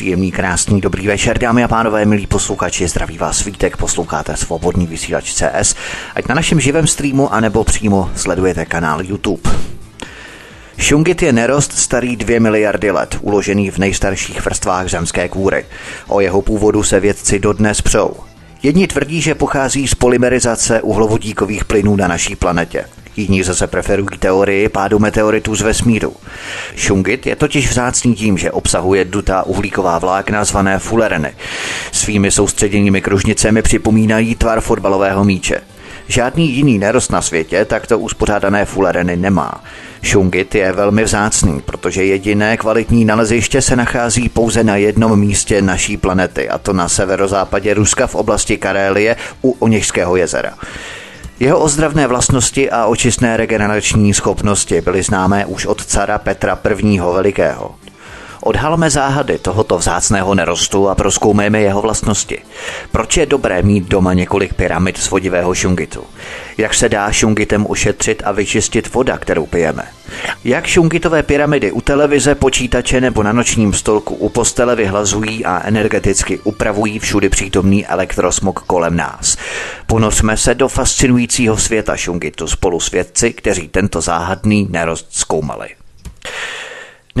Příjemný, krásný, dobrý večer, dámy a pánové, milí posluchači, zdraví vás Vítek, posloucháte Svobodný vysílač CS, ať na našem živém streamu, anebo přímo sledujete kanál YouTube. Šungit je nerost starý 2 miliardy let, uložený v nejstarších vrstvách zemské kůry. O jeho původu se vědci dodnes přou. Jedni tvrdí, že pochází z polymerizace uhlovodíkových plynů na naší planetě. Jiní zase preferují teorii pádu meteoritů z vesmíru. Šungit je totiž vzácný tím, že obsahuje dutá uhlíková vlákna zvané fulereny. Svými soustředěnými kružnicemi připomínají tvar fotbalového míče. Žádný jiný nerost na světě takto uspořádané fulereny nemá. Šungit je velmi vzácný, protože jediné kvalitní naleziště se nachází pouze na jednom místě naší planety, a to na severozápadě Ruska v oblasti Karélie u Oněžského jezera. Jeho ozdravné vlastnosti a očistné regenerační schopnosti byly známé už od cara Petra I. Velikého. Odhalme záhady tohoto vzácného nerostu a proskoumejme jeho vlastnosti. Proč je dobré mít doma několik pyramid z vodivého šungitu? Jak se dá šungitem ušetřit a vyčistit voda, kterou pijeme? Jak šungitové pyramidy u televize, počítače nebo na nočním stolku u postele vyhlazují a energeticky upravují všudy přítomný elektrosmog kolem nás? Ponořme se do fascinujícího světa šungitu spolu s vědci, kteří tento záhadný nerost zkoumali.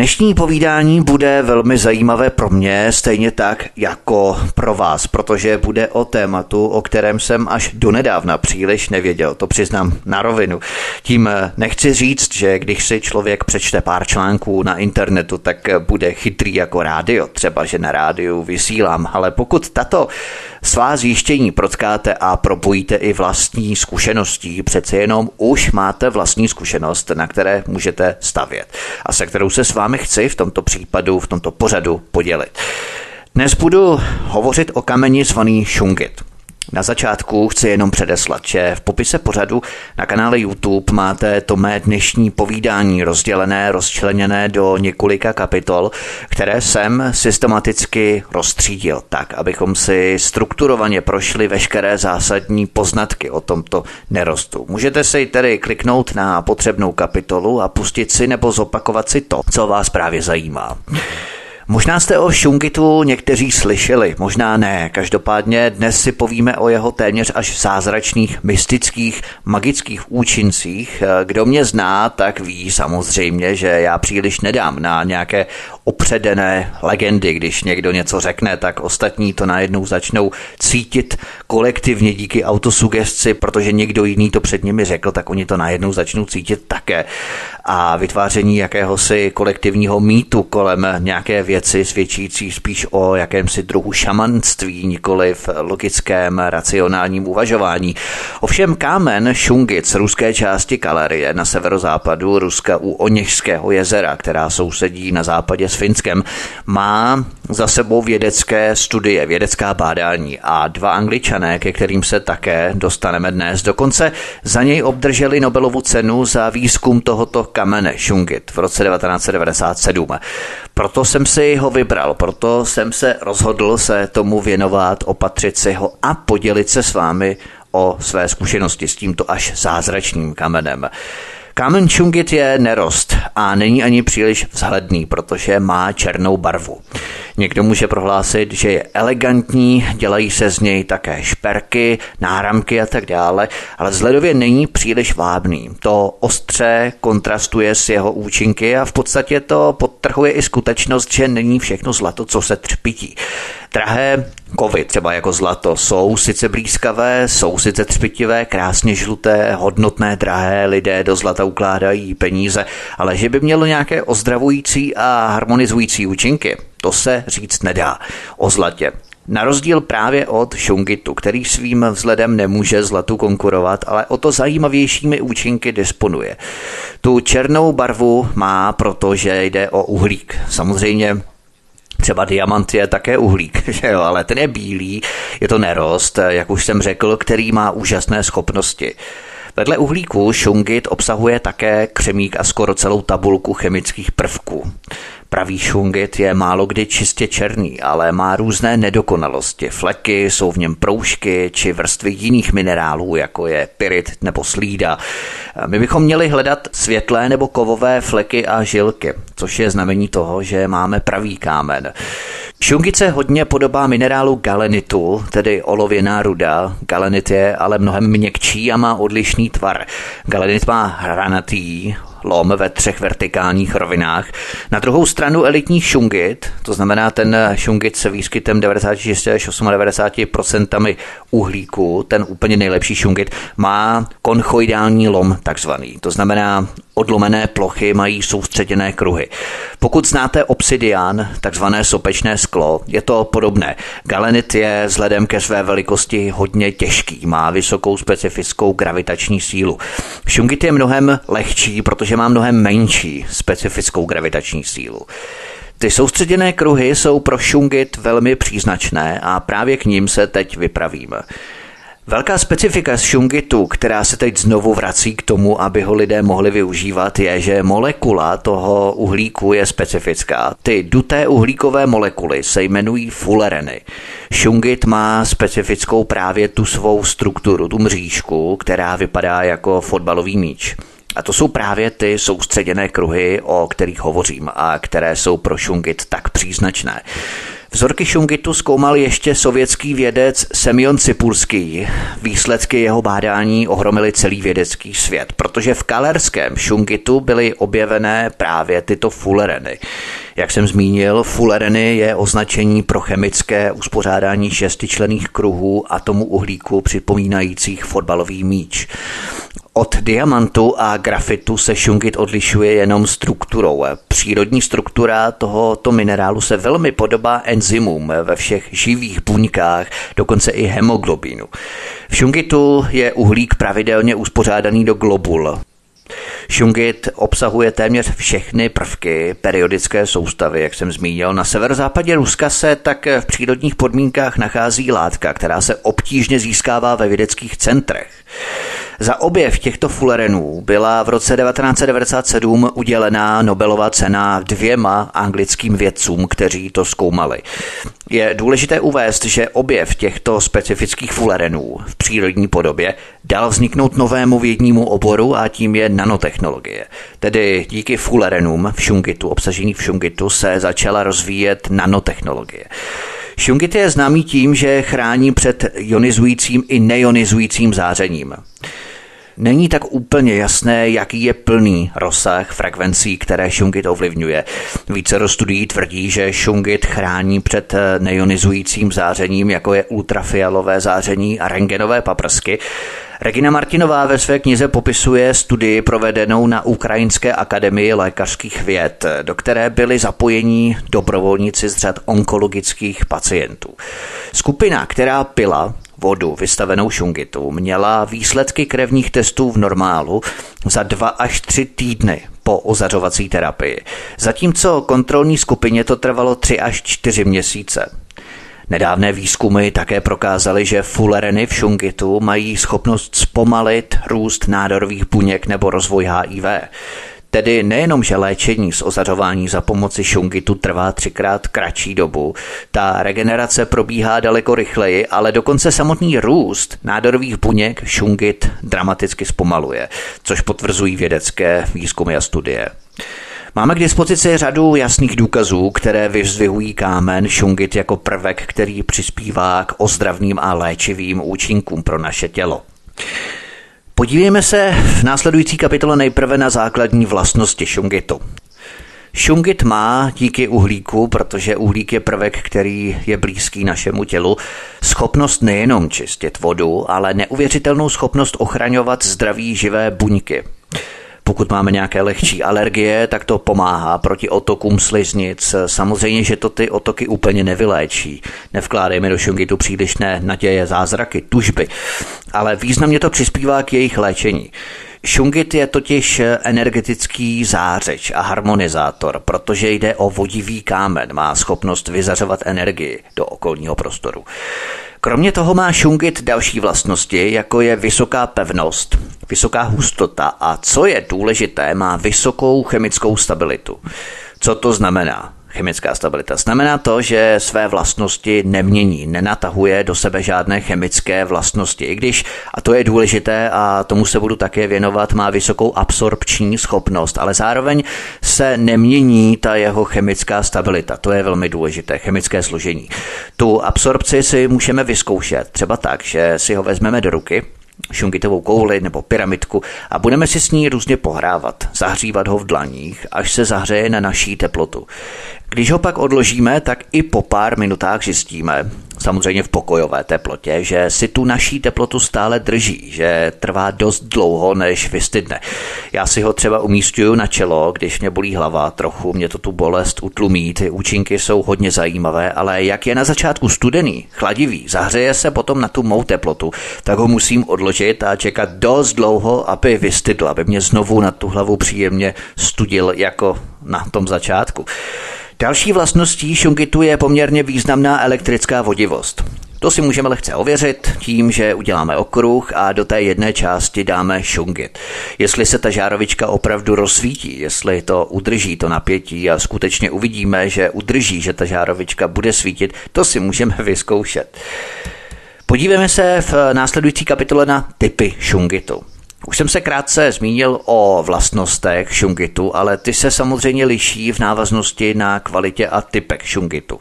Dnešní povídání bude velmi zajímavé pro mě, stejně tak jako pro vás, protože bude o tématu, o kterém jsem až donedávna příliš nevěděl, to přiznám na rovinu. Tím nechci říct, že když si člověk přečte pár článků na internetu, tak bude chytrý jako rádio, třeba že na rádiu vysílám, ale pokud tato svá zjištění protkáte a propojíte i vlastní zkušeností, přece jenom už máte vlastní zkušenost, na které můžete stavět a se kterou se s vámi chci v tomto případu, v tomto pořadu podělit. Dnes budu hovořit o kameni zvaný šungit. Na začátku chci jenom předeslat, že v popise pořadu na kanále YouTube máte to mé dnešní povídání rozdělené, rozčleněné do několika kapitol, které jsem systematicky rozstřídil tak, abychom si strukturovaně prošli veškeré zásadní poznatky o tomto nerostu. Můžete si tedy kliknout na potřebnou kapitolu a pustit si nebo zopakovat si to, co vás právě zajímá. Možná jste o Šungitu někteří slyšeli, možná ne. Každopádně dnes si povíme o jeho téměř až zázračných, mystických, magických účincích. Kdo mě zná, tak ví samozřejmě, že já příliš nedám na nějaké opředené legendy. Když někdo něco řekne, tak ostatní to najednou začnou cítit kolektivně díky autosugestci, protože někdo jiný to před nimi řekl, tak oni to najednou začnou cítit také. A vytváření jakéhosi kolektivního mýtu kolem nějaké věci svědčící spíš o jakémsi druhu šamanství, nikoli v logickém racionálním uvažování. Ovšem kámen Šungit z ruské části Kalerie na severozápadu Ruska u Oněžského jezera, která sousedí na západě s Finskem, má za sebou vědecké studie, vědecká bádání a dva angličané, ke kterým se také dostaneme dnes, dokonce za něj obdrželi Nobelovu cenu za výzkum tohoto kamene Šungit v roce 1997. Proto jsem si ho vybral, proto jsem se rozhodl se tomu věnovat, opatřit si ho a podělit se s vámi o své zkušenosti s tímto až zázračným kamenem. Kámen čungit je nerost a není ani příliš vzhledný, protože má černou barvu. Někdo může prohlásit, že je elegantní, dělají se z něj také šperky, náramky a tak dále, ale vzhledově není příliš vábný. To ostře kontrastuje s jeho účinky a v podstatě to podtrhuje i skutečnost, že není všechno zlato, co se třpití. Drahé kovy, třeba jako zlato, jsou sice blízkavé, jsou sice třpitivé, krásně žluté, hodnotné, drahé, lidé do zlata ukládají peníze, ale že by mělo nějaké ozdravující a harmonizující účinky, to se říct nedá o zlatě. Na rozdíl právě od šungitu, který svým vzhledem nemůže zlatu konkurovat, ale o to zajímavějšími účinky disponuje. Tu černou barvu má, protože jde o uhlík. Samozřejmě Třeba diamant je také uhlík, že jo, ale ten je bílý, je to nerost, jak už jsem řekl, který má úžasné schopnosti. Vedle uhlíku šungit obsahuje také křemík a skoro celou tabulku chemických prvků. Pravý šungit je málo kdy čistě černý, ale má různé nedokonalosti. Fleky, jsou v něm proužky či vrstvy jiných minerálů, jako je pyrit nebo slída. My bychom měli hledat světlé nebo kovové fleky a žilky, což je znamení toho, že máme pravý kámen. Šungit se hodně podobá minerálu galenitu, tedy olověná ruda. Galenit je ale mnohem měkčí a má odlišný tvar. Galenit má hranatý, lom ve třech vertikálních rovinách. Na druhou stranu elitní šungit, to znamená ten šungit se výskytem 96 až 98% uhlíku, ten úplně nejlepší šungit, má konchoidální lom takzvaný. To znamená odlomené plochy mají soustředěné kruhy. Pokud znáte obsidian, takzvané sopečné sklo, je to podobné. Galenit je vzhledem ke své velikosti hodně těžký, má vysokou specifickou gravitační sílu. Šungit je mnohem lehčí, protože má mnohem menší specifickou gravitační sílu. Ty soustředěné kruhy jsou pro šungit velmi příznačné a právě k ním se teď vypravíme. Velká specifika šungitu, která se teď znovu vrací k tomu, aby ho lidé mohli využívat, je, že molekula toho uhlíku je specifická. Ty duté uhlíkové molekuly se jmenují fulereny. Šungit má specifickou právě tu svou strukturu, tu mřížku, která vypadá jako fotbalový míč. A to jsou právě ty soustředěné kruhy, o kterých hovořím a které jsou pro šungit tak příznačné. Vzorky šungitu zkoumal ještě sovětský vědec Semyon Cipulský. Výsledky jeho bádání ohromily celý vědecký svět, protože v kalerském šungitu byly objevené právě tyto fulereny. Jak jsem zmínil, fulereny je označení pro chemické uspořádání šestičlených kruhů atomu uhlíku připomínajících fotbalový míč. Od diamantu a grafitu se šungit odlišuje jenom strukturou. Přírodní struktura tohoto minerálu se velmi podobá enzymům ve všech živých buňkách, dokonce i hemoglobinu. V šungitu je uhlík pravidelně uspořádaný do globul. Šungit obsahuje téměř všechny prvky periodické soustavy, jak jsem zmínil. Na severozápadě Ruska se tak v přírodních podmínkách nachází látka, která se obtížně získává ve vědeckých centrech. Za objev těchto fulerenů byla v roce 1997 udělená Nobelová cena dvěma anglickým vědcům, kteří to zkoumali. Je důležité uvést, že objev těchto specifických fulerenů v přírodní podobě dal vzniknout novému vědnímu oboru a tím je nanotechnologie. Tedy díky fulerenům v šungitu, obsažených v šungitu, se začala rozvíjet nanotechnologie. Šungit je známý tím, že chrání před ionizujícím i neionizujícím zářením. Není tak úplně jasné, jaký je plný rozsah frekvencí, které šungit ovlivňuje. Více studií tvrdí, že šungit chrání před neionizujícím zářením, jako je ultrafialové záření a rengenové paprsky, Regina Martinová ve své knize popisuje studii provedenou na Ukrajinské akademii lékařských věd, do které byli zapojení dobrovolníci z řad onkologických pacientů. Skupina, která pila vodu vystavenou šungitu, měla výsledky krevních testů v normálu za dva až tři týdny po ozařovací terapii, zatímco kontrolní skupině to trvalo tři až čtyři měsíce. Nedávné výzkumy také prokázaly, že fulereny v šungitu mají schopnost zpomalit růst nádorových buněk nebo rozvoj HIV. Tedy nejenom, že léčení z ozařování za pomoci šungitu trvá třikrát kratší dobu, ta regenerace probíhá daleko rychleji, ale dokonce samotný růst nádorových buněk šungit dramaticky zpomaluje, což potvrzují vědecké výzkumy a studie. Máme k dispozici řadu jasných důkazů, které vyzdvihují kámen šungit jako prvek, který přispívá k ozdravným a léčivým účinkům pro naše tělo. Podívejme se v následující kapitole nejprve na základní vlastnosti šungitu. Šungit má díky uhlíku, protože uhlík je prvek, který je blízký našemu tělu, schopnost nejenom čistit vodu, ale neuvěřitelnou schopnost ochraňovat zdraví živé buňky. Pokud máme nějaké lehčí alergie, tak to pomáhá proti otokům sliznic. Samozřejmě, že to ty otoky úplně nevyléčí. Nevkládejme do šungitu přílišné naděje, zázraky, tužby, ale významně to přispívá k jejich léčení. Šungit je totiž energetický zářeč a harmonizátor, protože jde o vodivý kámen, má schopnost vyzařovat energii do okolního prostoru. Kromě toho má šungit další vlastnosti, jako je vysoká pevnost, vysoká hustota a co je důležité, má vysokou chemickou stabilitu. Co to znamená? Chemická stabilita znamená to, že své vlastnosti nemění, nenatahuje do sebe žádné chemické vlastnosti. I když, a to je důležité a tomu se budu také věnovat, má vysokou absorpční schopnost, ale zároveň se nemění ta jeho chemická stabilita. To je velmi důležité, chemické složení. Tu absorpci si můžeme vyzkoušet třeba tak, že si ho vezmeme do ruky, šunkitovou kouli nebo pyramidku a budeme si s ní různě pohrávat, zahřívat ho v dlaních, až se zahřeje na naší teplotu. Když ho pak odložíme, tak i po pár minutách zjistíme, samozřejmě v pokojové teplotě, že si tu naší teplotu stále drží, že trvá dost dlouho, než vystydne. Já si ho třeba umístuju na čelo, když mě bolí hlava, trochu mě to tu bolest utlumí, ty účinky jsou hodně zajímavé, ale jak je na začátku studený, chladivý, zahřeje se potom na tu mou teplotu, tak ho musím odložit a čekat dost dlouho, aby vystydl, aby mě znovu na tu hlavu příjemně studil jako na tom začátku. Další vlastností šungitu je poměrně významná elektrická vodivost. To si můžeme lehce ověřit tím, že uděláme okruh a do té jedné části dáme šungit. Jestli se ta žárovička opravdu rozsvítí, jestli to udrží to napětí a skutečně uvidíme, že udrží, že ta žárovička bude svítit, to si můžeme vyzkoušet. Podívejme se v následující kapitole na typy šungitu. Už jsem se krátce zmínil o vlastnostech šungitu, ale ty se samozřejmě liší v návaznosti na kvalitě a typech šungitu.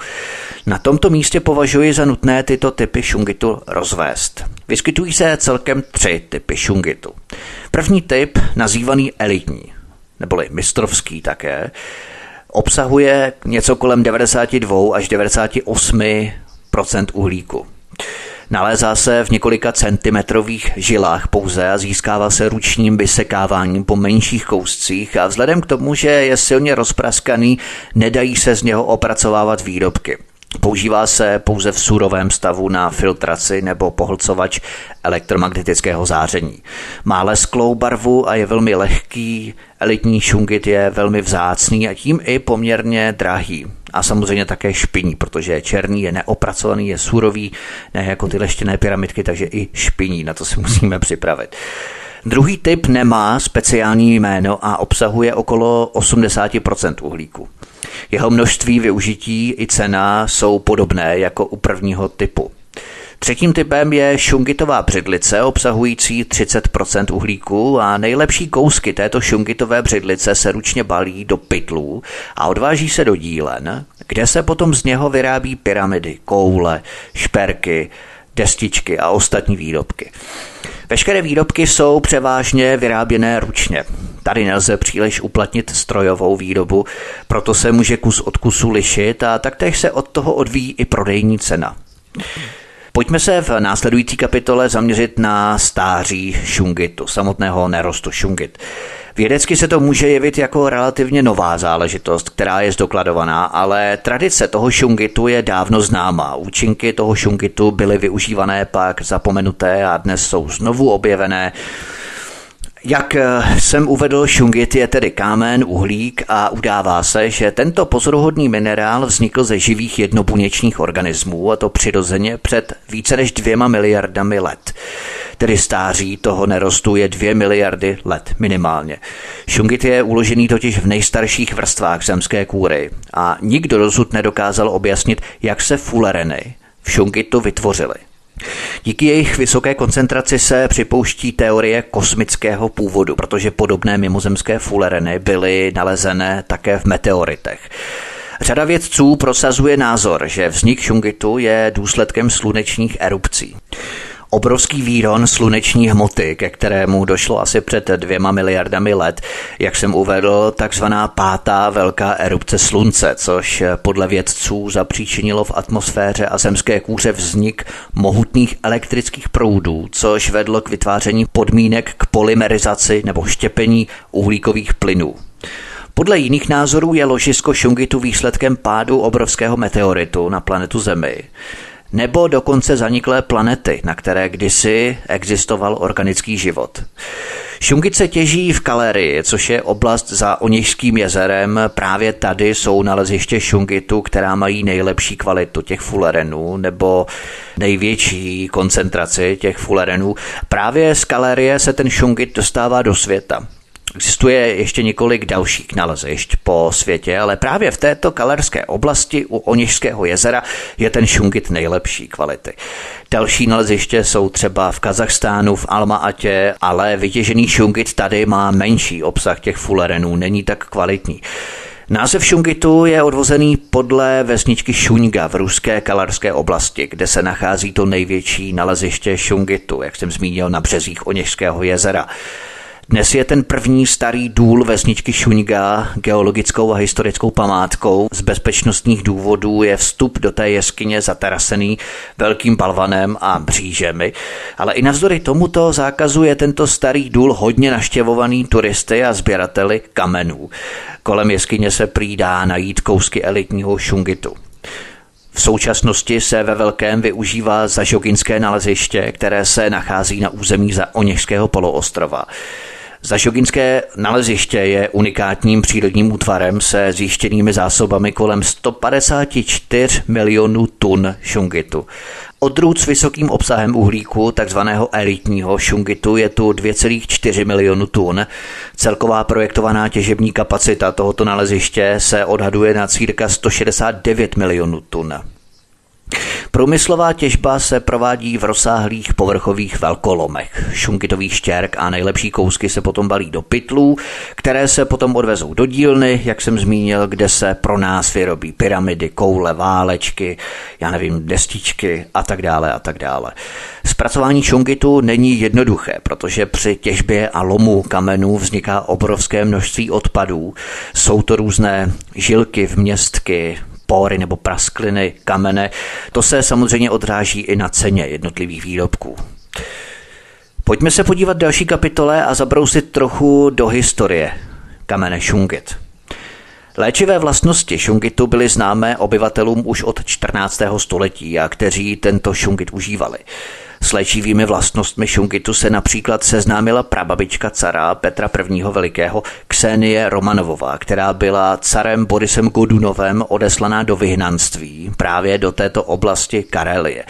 Na tomto místě považuji za nutné tyto typy šungitu rozvést. Vyskytují se celkem tři typy šungitu. První typ, nazývaný elitní, neboli mistrovský také, obsahuje něco kolem 92 až 98% uhlíku. Nalézá se v několika centimetrových žilách pouze a získává se ručním vysekáváním po menších kouscích a vzhledem k tomu, že je silně rozpraskaný, nedají se z něho opracovávat výrobky. Používá se pouze v surovém stavu na filtraci nebo pohlcovač elektromagnetického záření. Má lesklou barvu a je velmi lehký, elitní šungit je velmi vzácný a tím i poměrně drahý. A samozřejmě také špiní, protože je černý, je neopracovaný, je surový, ne jako ty leštěné pyramidky, takže i špiní, na to si musíme připravit. Druhý typ nemá speciální jméno a obsahuje okolo 80% uhlíku. Jeho množství využití i cena jsou podobné jako u prvního typu. Třetím typem je šungitová břidlice obsahující 30% uhlíku a nejlepší kousky této šungitové břidlice se ručně balí do pytlů a odváží se do dílen, kde se potom z něho vyrábí pyramidy, koule, šperky, destičky a ostatní výrobky. Veškeré výrobky jsou převážně vyráběné ručně. Tady nelze příliš uplatnit strojovou výrobu, proto se může kus od kusu lišit a taktéž se od toho odvíjí i prodejní cena. Pojďme se v následující kapitole zaměřit na stáří šungitu, samotného nerostu šungit. Vědecky se to může jevit jako relativně nová záležitost, která je zdokladovaná, ale tradice toho šungitu je dávno známá. Účinky toho šungitu byly využívané pak zapomenuté a dnes jsou znovu objevené. Jak eh, jsem uvedl, šungit je tedy kámen, uhlík a udává se, že tento pozoruhodný minerál vznikl ze živých jednobuněčných organismů a to přirozeně před více než dvěma miliardami let. Tedy stáří toho nerostu je dvě miliardy let minimálně. Šungit je uložený totiž v nejstarších vrstvách zemské kůry a nikdo dosud nedokázal objasnit, jak se fulereny v šungitu vytvořily. Díky jejich vysoké koncentraci se připouští teorie kosmického původu, protože podobné mimozemské fulereny byly nalezené také v meteoritech. Řada vědců prosazuje názor, že vznik šungitu je důsledkem slunečních erupcí. Obrovský výron sluneční hmoty, ke kterému došlo asi před dvěma miliardami let, jak jsem uvedl, takzvaná pátá velká erupce slunce, což podle vědců zapříčinilo v atmosféře a zemské kůře vznik mohutných elektrických proudů, což vedlo k vytváření podmínek k polymerizaci nebo štěpení uhlíkových plynů. Podle jiných názorů je ložisko Šungitu výsledkem pádu obrovského meteoritu na planetu Zemi nebo dokonce zaniklé planety, na které kdysi existoval organický život. Šungice těží v Kalerii, což je oblast za Oněžským jezerem. Právě tady jsou naleziště šungitu, která mají nejlepší kvalitu těch fulerenů, nebo největší koncentraci těch fulerenů. Právě z Kalerie se ten šungit dostává do světa. Existuje ještě několik dalších nalezišť po světě, ale právě v této kalerské oblasti u Oněžského jezera je ten šungit nejlepší kvality. Další naleziště jsou třeba v Kazachstánu, v Alma-Atě, ale vytěžený šungit tady má menší obsah těch fulerenů, není tak kvalitní. Název Šungitu je odvozený podle vesničky Šuňga v ruské kalarské oblasti, kde se nachází to největší naleziště Šungitu, jak jsem zmínil, na březích Oněžského jezera. Dnes je ten první starý důl vesničky Šuňga geologickou a historickou památkou. Z bezpečnostních důvodů je vstup do té jeskyně zatarasený velkým balvanem a břížemi, ale i navzdory tomuto zákazu je tento starý důl hodně naštěvovaný turisty a sběrateli kamenů. Kolem jeskyně se přidá najít kousky elitního šungitu. V současnosti se ve velkém využívá zažoginské naleziště, které se nachází na území za Oněžského poloostrova. Zašoginské naleziště je unikátním přírodním útvarem se zjištěnými zásobami kolem 154 milionů tun šungitu. Odrůd s vysokým obsahem uhlíku, takzvaného elitního šungitu, je tu 2,4 milionu tun. Celková projektovaná těžební kapacita tohoto naleziště se odhaduje na círka 169 milionů tun. Průmyslová těžba se provádí v rozsáhlých povrchových velkolomech. Šunkitových štěrk a nejlepší kousky se potom balí do pytlů, které se potom odvezou do dílny, jak jsem zmínil, kde se pro nás vyrobí pyramidy, koule, válečky, já nevím, destičky a tak dále a tak dále. Zpracování šungitu není jednoduché, protože při těžbě a lomu kamenů vzniká obrovské množství odpadů. Jsou to různé žilky, vměstky, pory nebo praskliny, kamene. To se samozřejmě odráží i na ceně jednotlivých výrobků. Pojďme se podívat další kapitole a zabrousit trochu do historie kamene šungit. Léčivé vlastnosti šungitu byly známé obyvatelům už od 14. století a kteří tento šungit užívali. S léčivými vlastnostmi šungitu se například seznámila prababička cara Petra I. Velikého Ksenie Romanovová, která byla carem Borisem Godunovem odeslaná do vyhnanství právě do této oblasti Karelie.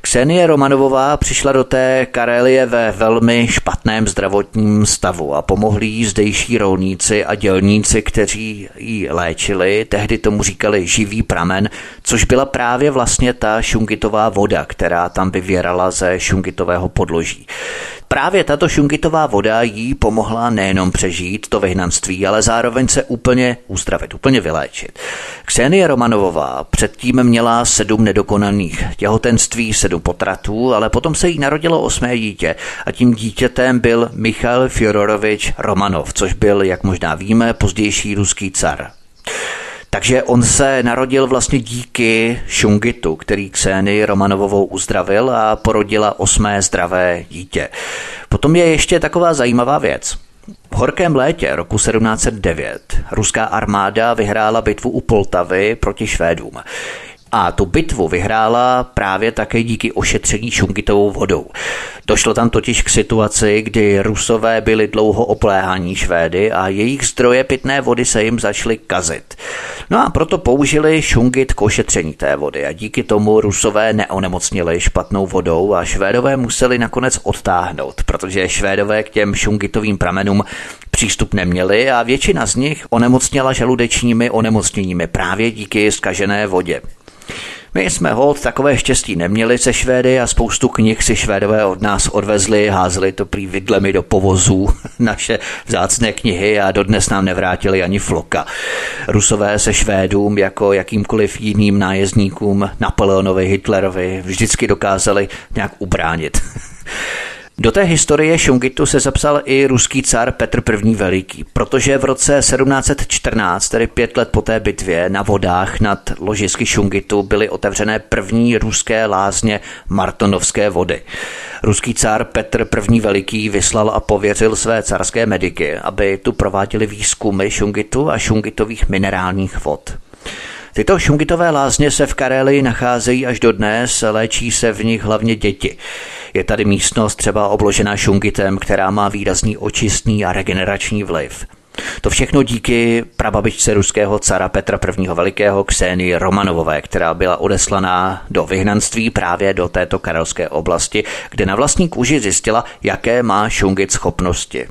Ksenie Romanovová přišla do té Karelie ve velmi špatném zdravotním stavu a pomohli jí zdejší rolníci a dělníci, kteří ji léčili. Tehdy tomu říkali živý pramen, což byla právě vlastně ta šungitová voda, která tam vyvěrala ze šungitového podloží. Právě tato šungitová voda jí pomohla nejenom přežít to vyhnanství, ale zároveň se úplně uzdravit, úplně vyléčit. Ksenie Romanovová předtím měla sedm nedokonaných těhotenství, sedm potratů, ale potom se jí narodilo osmé dítě a tím dítětem byl Michal Fjodorovič Romanov, což byl, jak možná víme, pozdější ruský car. Takže on se narodil vlastně díky Šungitu, který Kseny Romanovovou uzdravil a porodila osmé zdravé dítě. Potom je ještě taková zajímavá věc. V horkém létě roku 1709 ruská armáda vyhrála bitvu u Poltavy proti Švédům. A tu bitvu vyhrála právě také díky ošetření šungitovou vodou. Došlo tam totiž k situaci, kdy Rusové byli dlouho opléhaní Švédy a jejich zdroje pitné vody se jim začaly kazit. No a proto použili šungit k ošetření té vody a díky tomu Rusové neonemocnili špatnou vodou a Švédové museli nakonec odtáhnout, protože Švédové k těm šungitovým pramenům přístup neměli a většina z nich onemocněla žaludečními onemocněními právě díky skažené vodě. My jsme hold takové štěstí neměli se Švédy a spoustu knih si Švédové od nás odvezli, házeli to prý vidlemi do povozů, naše vzácné knihy a dodnes nám nevrátili ani floka. Rusové se Švédům jako jakýmkoliv jiným nájezdníkům Napoleonovi, Hitlerovi vždycky dokázali nějak ubránit. Do té historie Šungitu se zapsal i ruský car Petr I. Veliký, protože v roce 1714, tedy pět let po té bitvě, na vodách nad ložisky Šungitu byly otevřené první ruské lázně Martonovské vody. Ruský car Petr I. Veliký vyslal a pověřil své carské mediky, aby tu prováděli výzkumy Šungitu a šungitových minerálních vod. Tyto šungitové lázně se v Karelii nacházejí až do dnes, léčí se v nich hlavně děti. Je tady místnost třeba obložená šungitem, která má výrazný očistný a regenerační vliv. To všechno díky prababičce ruského cara Petra I. Velikého Kseni Romanovové, která byla odeslaná do vyhnanství právě do této karelské oblasti, kde na vlastní kůži zjistila, jaké má šungit schopnosti.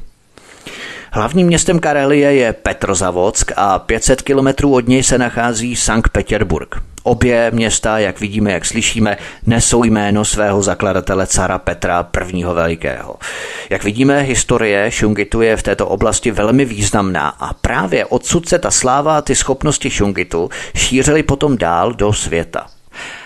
Hlavním městem Karelie je Petrozavodsk a 500 kilometrů od něj se nachází Sankt Petersburg. Obě města, jak vidíme, jak slyšíme, nesou jméno svého zakladatele cara Petra I. Velikého. Jak vidíme, historie Šungitu je v této oblasti velmi významná a právě odsud se ta sláva a ty schopnosti Šungitu šířily potom dál do světa.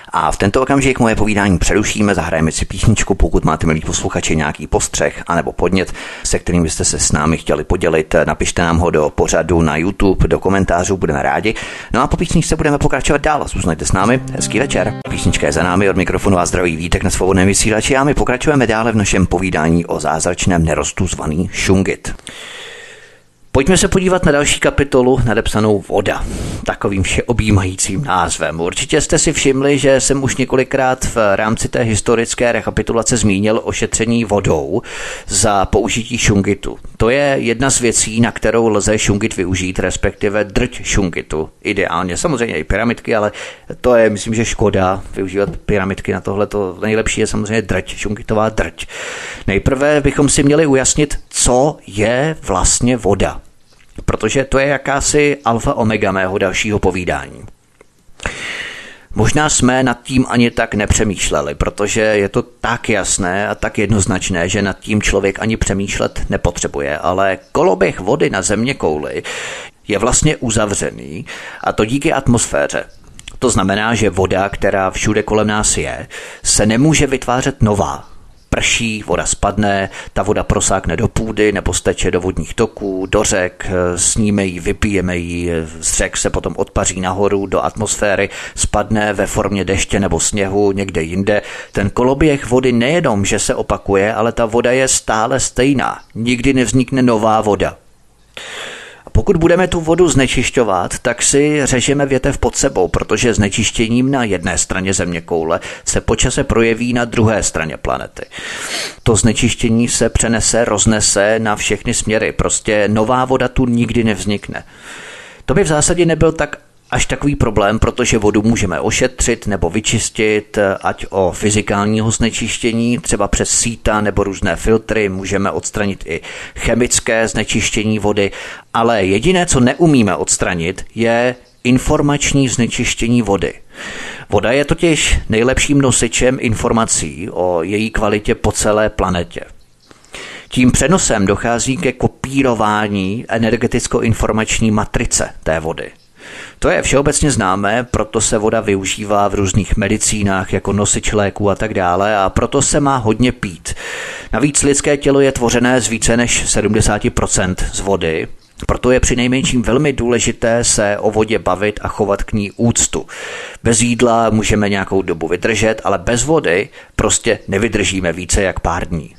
A v tento okamžik moje povídání přerušíme, zahrajeme si písničku, pokud máte, milí posluchači, nějaký postřeh anebo podnět, se kterým byste se s námi chtěli podělit, napište nám ho do pořadu na YouTube, do komentářů, budeme rádi. No a po písničce budeme pokračovat dál. Zůstaňte s námi, hezký večer. Písnička je za námi, od mikrofonu a zdraví vítek na svobodném vysílači a my pokračujeme dále v našem povídání o zázračném nerostu zvaný šungit. Pojďme se podívat na další kapitolu nadepsanou Voda, takovým všeobjímajícím názvem. Určitě jste si všimli, že jsem už několikrát v rámci té historické rekapitulace zmínil o šetření vodou za použití šungitu. To je jedna z věcí, na kterou lze šungit využít, respektive drť šungitu. Ideálně, samozřejmě i pyramidky, ale to je, myslím, že škoda využívat pyramidky na tohle. To nejlepší je samozřejmě drť, šungitová drť. Nejprve bychom si měli ujasnit, co je vlastně voda protože to je jakási alfa omega mého dalšího povídání. Možná jsme nad tím ani tak nepřemýšleli, protože je to tak jasné a tak jednoznačné, že nad tím člověk ani přemýšlet nepotřebuje, ale koloběh vody na země kouli je vlastně uzavřený a to díky atmosféře. To znamená, že voda, která všude kolem nás je, se nemůže vytvářet nová, prší, voda spadne, ta voda prosákne do půdy nebo steče do vodních toků, do řek, sníme ji, vypijeme ji, z řek se potom odpaří nahoru do atmosféry, spadne ve formě deště nebo sněhu někde jinde. Ten koloběh vody nejenom, že se opakuje, ale ta voda je stále stejná. Nikdy nevznikne nová voda. Pokud budeme tu vodu znečišťovat, tak si řežeme větev pod sebou, protože znečištěním na jedné straně země koule se počase projeví na druhé straně planety. To znečištění se přenese, roznese na všechny směry. Prostě nová voda tu nikdy nevznikne. To by v zásadě nebyl tak až takový problém, protože vodu můžeme ošetřit nebo vyčistit, ať o fyzikálního znečištění, třeba přes síta nebo různé filtry, můžeme odstranit i chemické znečištění vody, ale jediné, co neumíme odstranit, je informační znečištění vody. Voda je totiž nejlepším nosičem informací o její kvalitě po celé planetě. Tím přenosem dochází ke kopírování energeticko-informační matrice té vody. To je všeobecně známé, proto se voda využívá v různých medicínách jako nosič léků a tak dále a proto se má hodně pít. Navíc lidské tělo je tvořené z více než 70% z vody, proto je při nejmenším velmi důležité se o vodě bavit a chovat k ní úctu. Bez jídla můžeme nějakou dobu vydržet, ale bez vody prostě nevydržíme více jak pár dní.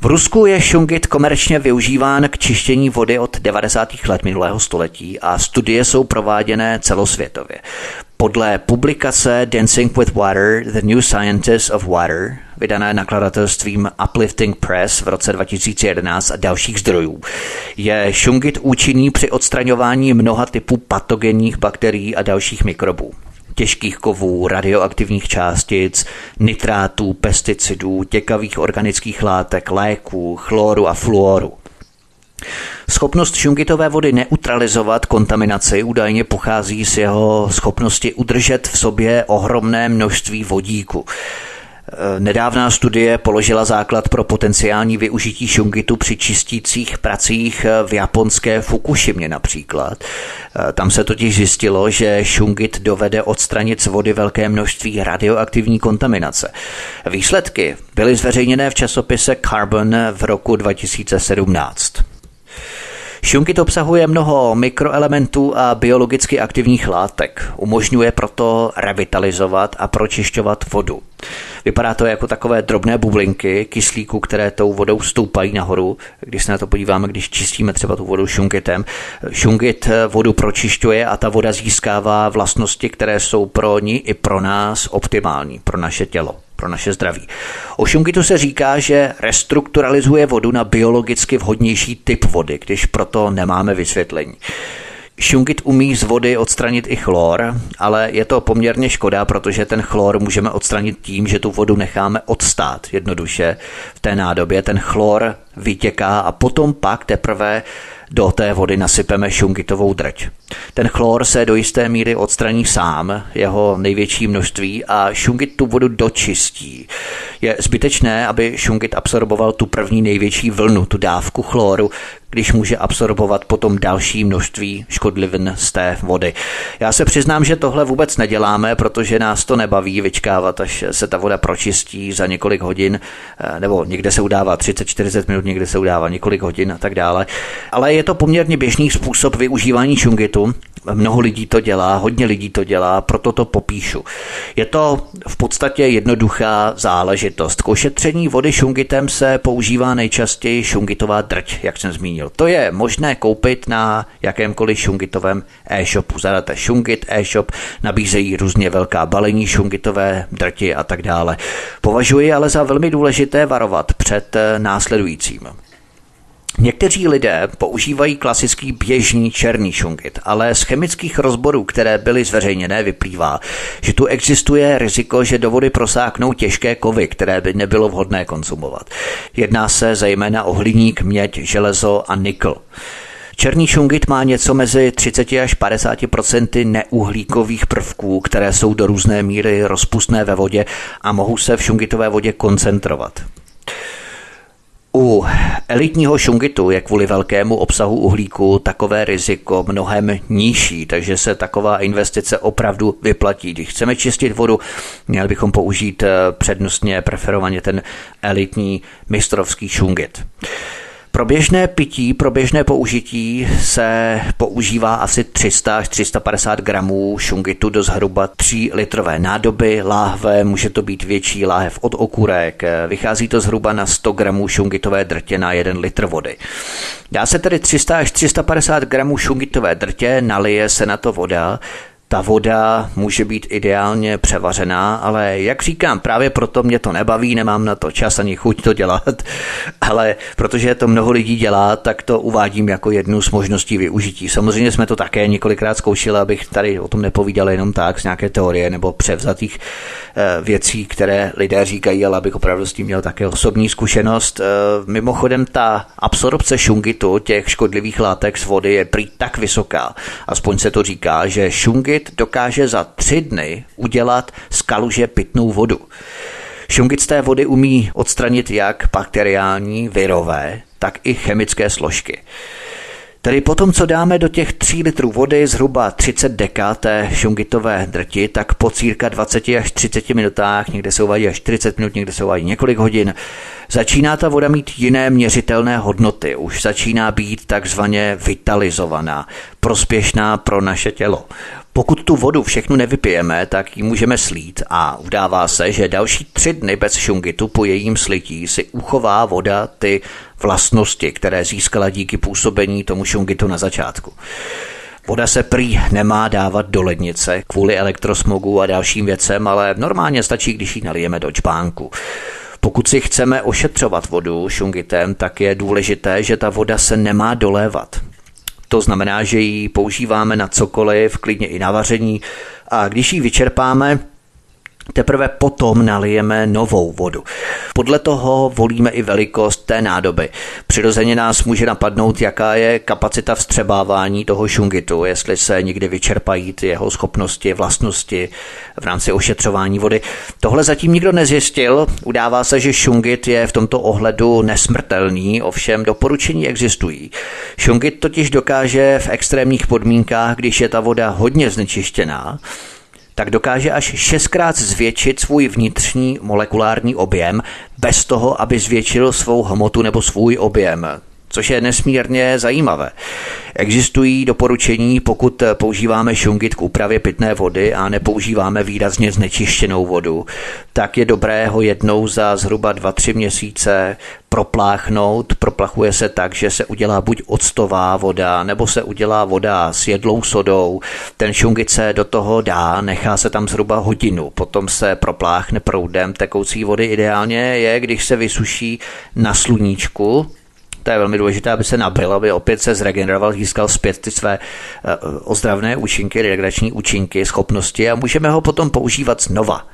V Rusku je šungit komerčně využíván k čištění vody od 90. let minulého století a studie jsou prováděné celosvětově. Podle publikace Dancing with Water, The New Scientist of Water, vydané nakladatelstvím Uplifting Press v roce 2011 a dalších zdrojů, je šungit účinný při odstraňování mnoha typů patogenních bakterií a dalších mikrobů těžkých kovů, radioaktivních částic, nitrátů, pesticidů, těkavých organických látek, léků, chloru a fluoru. Schopnost šungitové vody neutralizovat kontaminaci údajně pochází z jeho schopnosti udržet v sobě ohromné množství vodíku. Nedávná studie položila základ pro potenciální využití šungitu při čistících pracích v japonské Fukushimě například. Tam se totiž zjistilo, že šungit dovede odstranit z vody velké množství radioaktivní kontaminace. Výsledky byly zveřejněné v časopise Carbon v roku 2017. Šunkit obsahuje mnoho mikroelementů a biologicky aktivních látek. Umožňuje proto revitalizovat a pročišťovat vodu. Vypadá to jako takové drobné bublinky kyslíku, které tou vodou stoupají nahoru. Když se na to podíváme, když čistíme třeba tu vodu šungitem. Šungit vodu pročišťuje a ta voda získává vlastnosti, které jsou pro ní i pro nás optimální, pro naše tělo pro naše zdraví. O šungitu se říká, že restrukturalizuje vodu na biologicky vhodnější typ vody, když proto nemáme vysvětlení. Šungit umí z vody odstranit i chlor, ale je to poměrně škoda, protože ten chlor můžeme odstranit tím, že tu vodu necháme odstát jednoduše v té nádobě. Ten chlor vytěká a potom pak teprve do té vody nasypeme šungitovou drť. Ten chlor se do jisté míry odstraní sám, jeho největší množství a šungit tu vodu dočistí. Je zbytečné, aby šungit absorboval tu první největší vlnu, tu dávku chloru, když může absorbovat potom další množství škodlivin z té vody. Já se přiznám, že tohle vůbec neděláme, protože nás to nebaví vyčkávat, až se ta voda pročistí za několik hodin, eh, nebo někde se udává 30-40 minut, někde se udává několik hodin a tak dále. Ale je to poměrně běžný způsob využívání šungitu, Mnoho lidí to dělá, hodně lidí to dělá, proto to popíšu. Je to v podstatě jednoduchá záležitost. K ošetření vody šungitem se používá nejčastěji šungitová drť, jak jsem zmínil. To je možné koupit na jakémkoliv šungitovém e-shopu. Zadáte šungit e-shop, nabízejí různě velká balení šungitové drti a tak dále. Považuji ale za velmi důležité varovat před následujícím. Někteří lidé používají klasický běžný černý šungit, ale z chemických rozborů, které byly zveřejněné, vyplývá, že tu existuje riziko, že do vody prosáknou těžké kovy, které by nebylo vhodné konzumovat. Jedná se zejména o hliník, měď, železo a nikl. Černý šungit má něco mezi 30 až 50% neuhlíkových prvků, které jsou do různé míry rozpustné ve vodě a mohou se v šungitové vodě koncentrovat. U elitního šungitu je kvůli velkému obsahu uhlíku takové riziko mnohem nižší, takže se taková investice opravdu vyplatí. Když chceme čistit vodu, měli bychom použít eh, přednostně preferovaně ten elitní mistrovský šungit. Pro běžné pití, pro běžné použití se používá asi 300 až 350 gramů šungitu do zhruba 3 litrové nádoby, láhve, může to být větší láhev od okurek, vychází to zhruba na 100 gramů šungitové drtě na 1 litr vody. Dá se tedy 300 až 350 gramů šungitové drtě, nalije se na to voda, ta voda může být ideálně převařená, ale jak říkám, právě proto mě to nebaví, nemám na to čas ani chuť to dělat, ale protože to mnoho lidí dělá, tak to uvádím jako jednu z možností využití. Samozřejmě jsme to také několikrát zkoušeli, abych tady o tom nepovídal jenom tak z nějaké teorie nebo převzatých eh, věcí, které lidé říkají, ale abych opravdu s tím měl také osobní zkušenost. Eh, mimochodem ta absorpce šungitu, těch škodlivých látek z vody je prý tak vysoká, aspoň se to říká, že šungit šungit dokáže za tři dny udělat z kaluže pitnou vodu. Šungit z té vody umí odstranit jak bakteriální, virové, tak i chemické složky. Tedy potom, co dáme do těch 3 litrů vody zhruba 30 deka té šungitové drti, tak po círka 20 až 30 minutách, někde se uvádí až 40 minut, někde se uvádí několik hodin, začíná ta voda mít jiné měřitelné hodnoty. Už začíná být takzvaně vitalizovaná, prospěšná pro naše tělo. Pokud tu vodu všechnu nevypijeme, tak ji můžeme slít a udává se, že další tři dny bez šungitu po jejím slití si uchová voda ty vlastnosti, které získala díky působení tomu šungitu na začátku. Voda se prý nemá dávat do lednice kvůli elektrosmogu a dalším věcem, ale normálně stačí, když ji nalijeme do čpánku. Pokud si chceme ošetřovat vodu šungitem, tak je důležité, že ta voda se nemá dolévat. To znamená, že ji používáme na cokoliv, klidně i na vaření. A když ji vyčerpáme, Teprve potom nalijeme novou vodu. Podle toho volíme i velikost té nádoby. Přirozeně nás může napadnout, jaká je kapacita vstřebávání toho šungitu, jestli se někdy vyčerpají ty jeho schopnosti, vlastnosti v rámci ošetřování vody. Tohle zatím nikdo nezjistil. Udává se, že šungit je v tomto ohledu nesmrtelný, ovšem doporučení existují. Šungit totiž dokáže v extrémních podmínkách, když je ta voda hodně znečištěná, tak dokáže až šestkrát zvětšit svůj vnitřní molekulární objem bez toho, aby zvětšil svou hmotu nebo svůj objem což je nesmírně zajímavé. Existují doporučení, pokud používáme šungit k úpravě pitné vody a nepoužíváme výrazně znečištěnou vodu, tak je dobré ho jednou za zhruba 2-3 měsíce propláchnout. Proplachuje se tak, že se udělá buď octová voda, nebo se udělá voda s jedlou sodou. Ten šungit se do toho dá, nechá se tam zhruba hodinu, potom se propláchne proudem tekoucí vody. Ideálně je, když se vysuší na sluníčku, to je velmi důležité, aby se nabil, aby opět se zregeneroval, získal zpět ty své eh, ozdravné účinky, regenerační účinky, schopnosti a můžeme ho potom používat znova.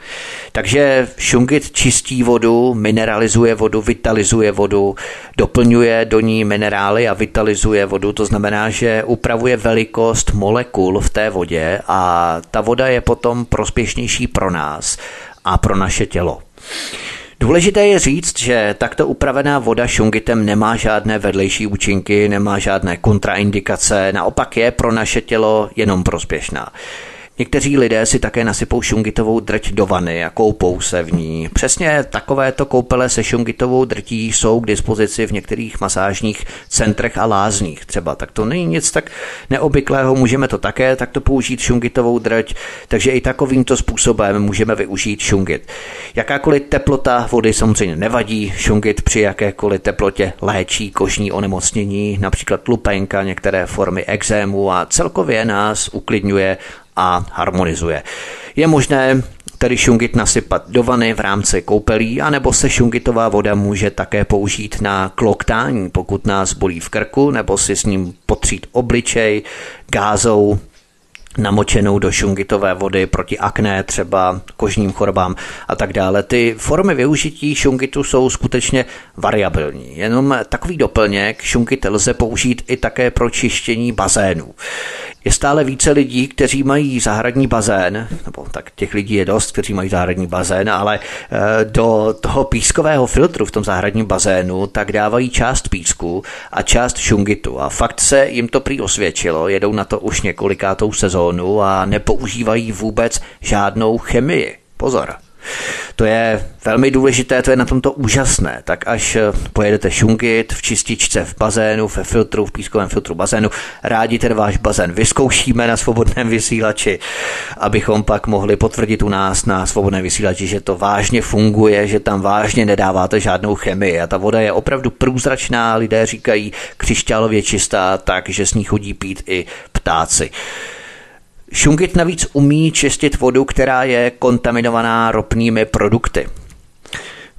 Takže šungit čistí vodu, mineralizuje vodu, vitalizuje vodu, doplňuje do ní minerály a vitalizuje vodu, to znamená, že upravuje velikost molekul v té vodě a ta voda je potom prospěšnější pro nás a pro naše tělo. Důležité je říct, že takto upravená voda šungitem nemá žádné vedlejší účinky, nemá žádné kontraindikace, naopak je pro naše tělo jenom prospěšná. Někteří lidé si také nasypou šungitovou drť do vany a koupou se v ní. Přesně takovéto koupele se šungitovou drtí jsou k dispozici v některých masážních centrech a lázních třeba. Tak to není nic tak neobvyklého, můžeme to také takto použít šungitovou drť, takže i takovýmto způsobem můžeme využít šungit. Jakákoliv teplota vody samozřejmě nevadí, šungit při jakékoliv teplotě léčí kožní onemocnění, například lupenka, některé formy exému a celkově nás uklidňuje a harmonizuje. Je možné tedy šungit nasypat do vany v rámci koupelí, anebo se šungitová voda může také použít na kloktání, pokud nás bolí v krku, nebo si s ním potřít obličej gázou, namočenou do šungitové vody proti akné, třeba kožním chorobám a tak dále. Ty formy využití šungitu jsou skutečně variabilní. Jenom takový doplněk šungit lze použít i také pro čištění bazénů. Je stále více lidí, kteří mají zahradní bazén, nebo tak těch lidí je dost, kteří mají zahradní bazén, ale eh, do toho pískového filtru v tom zahradním bazénu tak dávají část písku a část šungitu. A fakt se jim to prý osvědčilo, jedou na to už několikátou sezónu a nepoužívají vůbec žádnou chemii. Pozor. To je velmi důležité, to je na tomto úžasné. Tak až eh, pojedete šungit v čističce v bazénu, ve filtru, v pískovém filtru bazénu, rádi ten váš bazén vyzkoušíme na svobodném vysílači, abychom pak mohli potvrdit u nás na svobodném vysílači, že to vážně funguje, že tam vážně nedáváte žádnou chemii a ta voda je opravdu průzračná, lidé říkají křišťálově čistá, takže s ní chodí pít i ptáci. Šungit navíc umí čistit vodu, která je kontaminovaná ropnými produkty.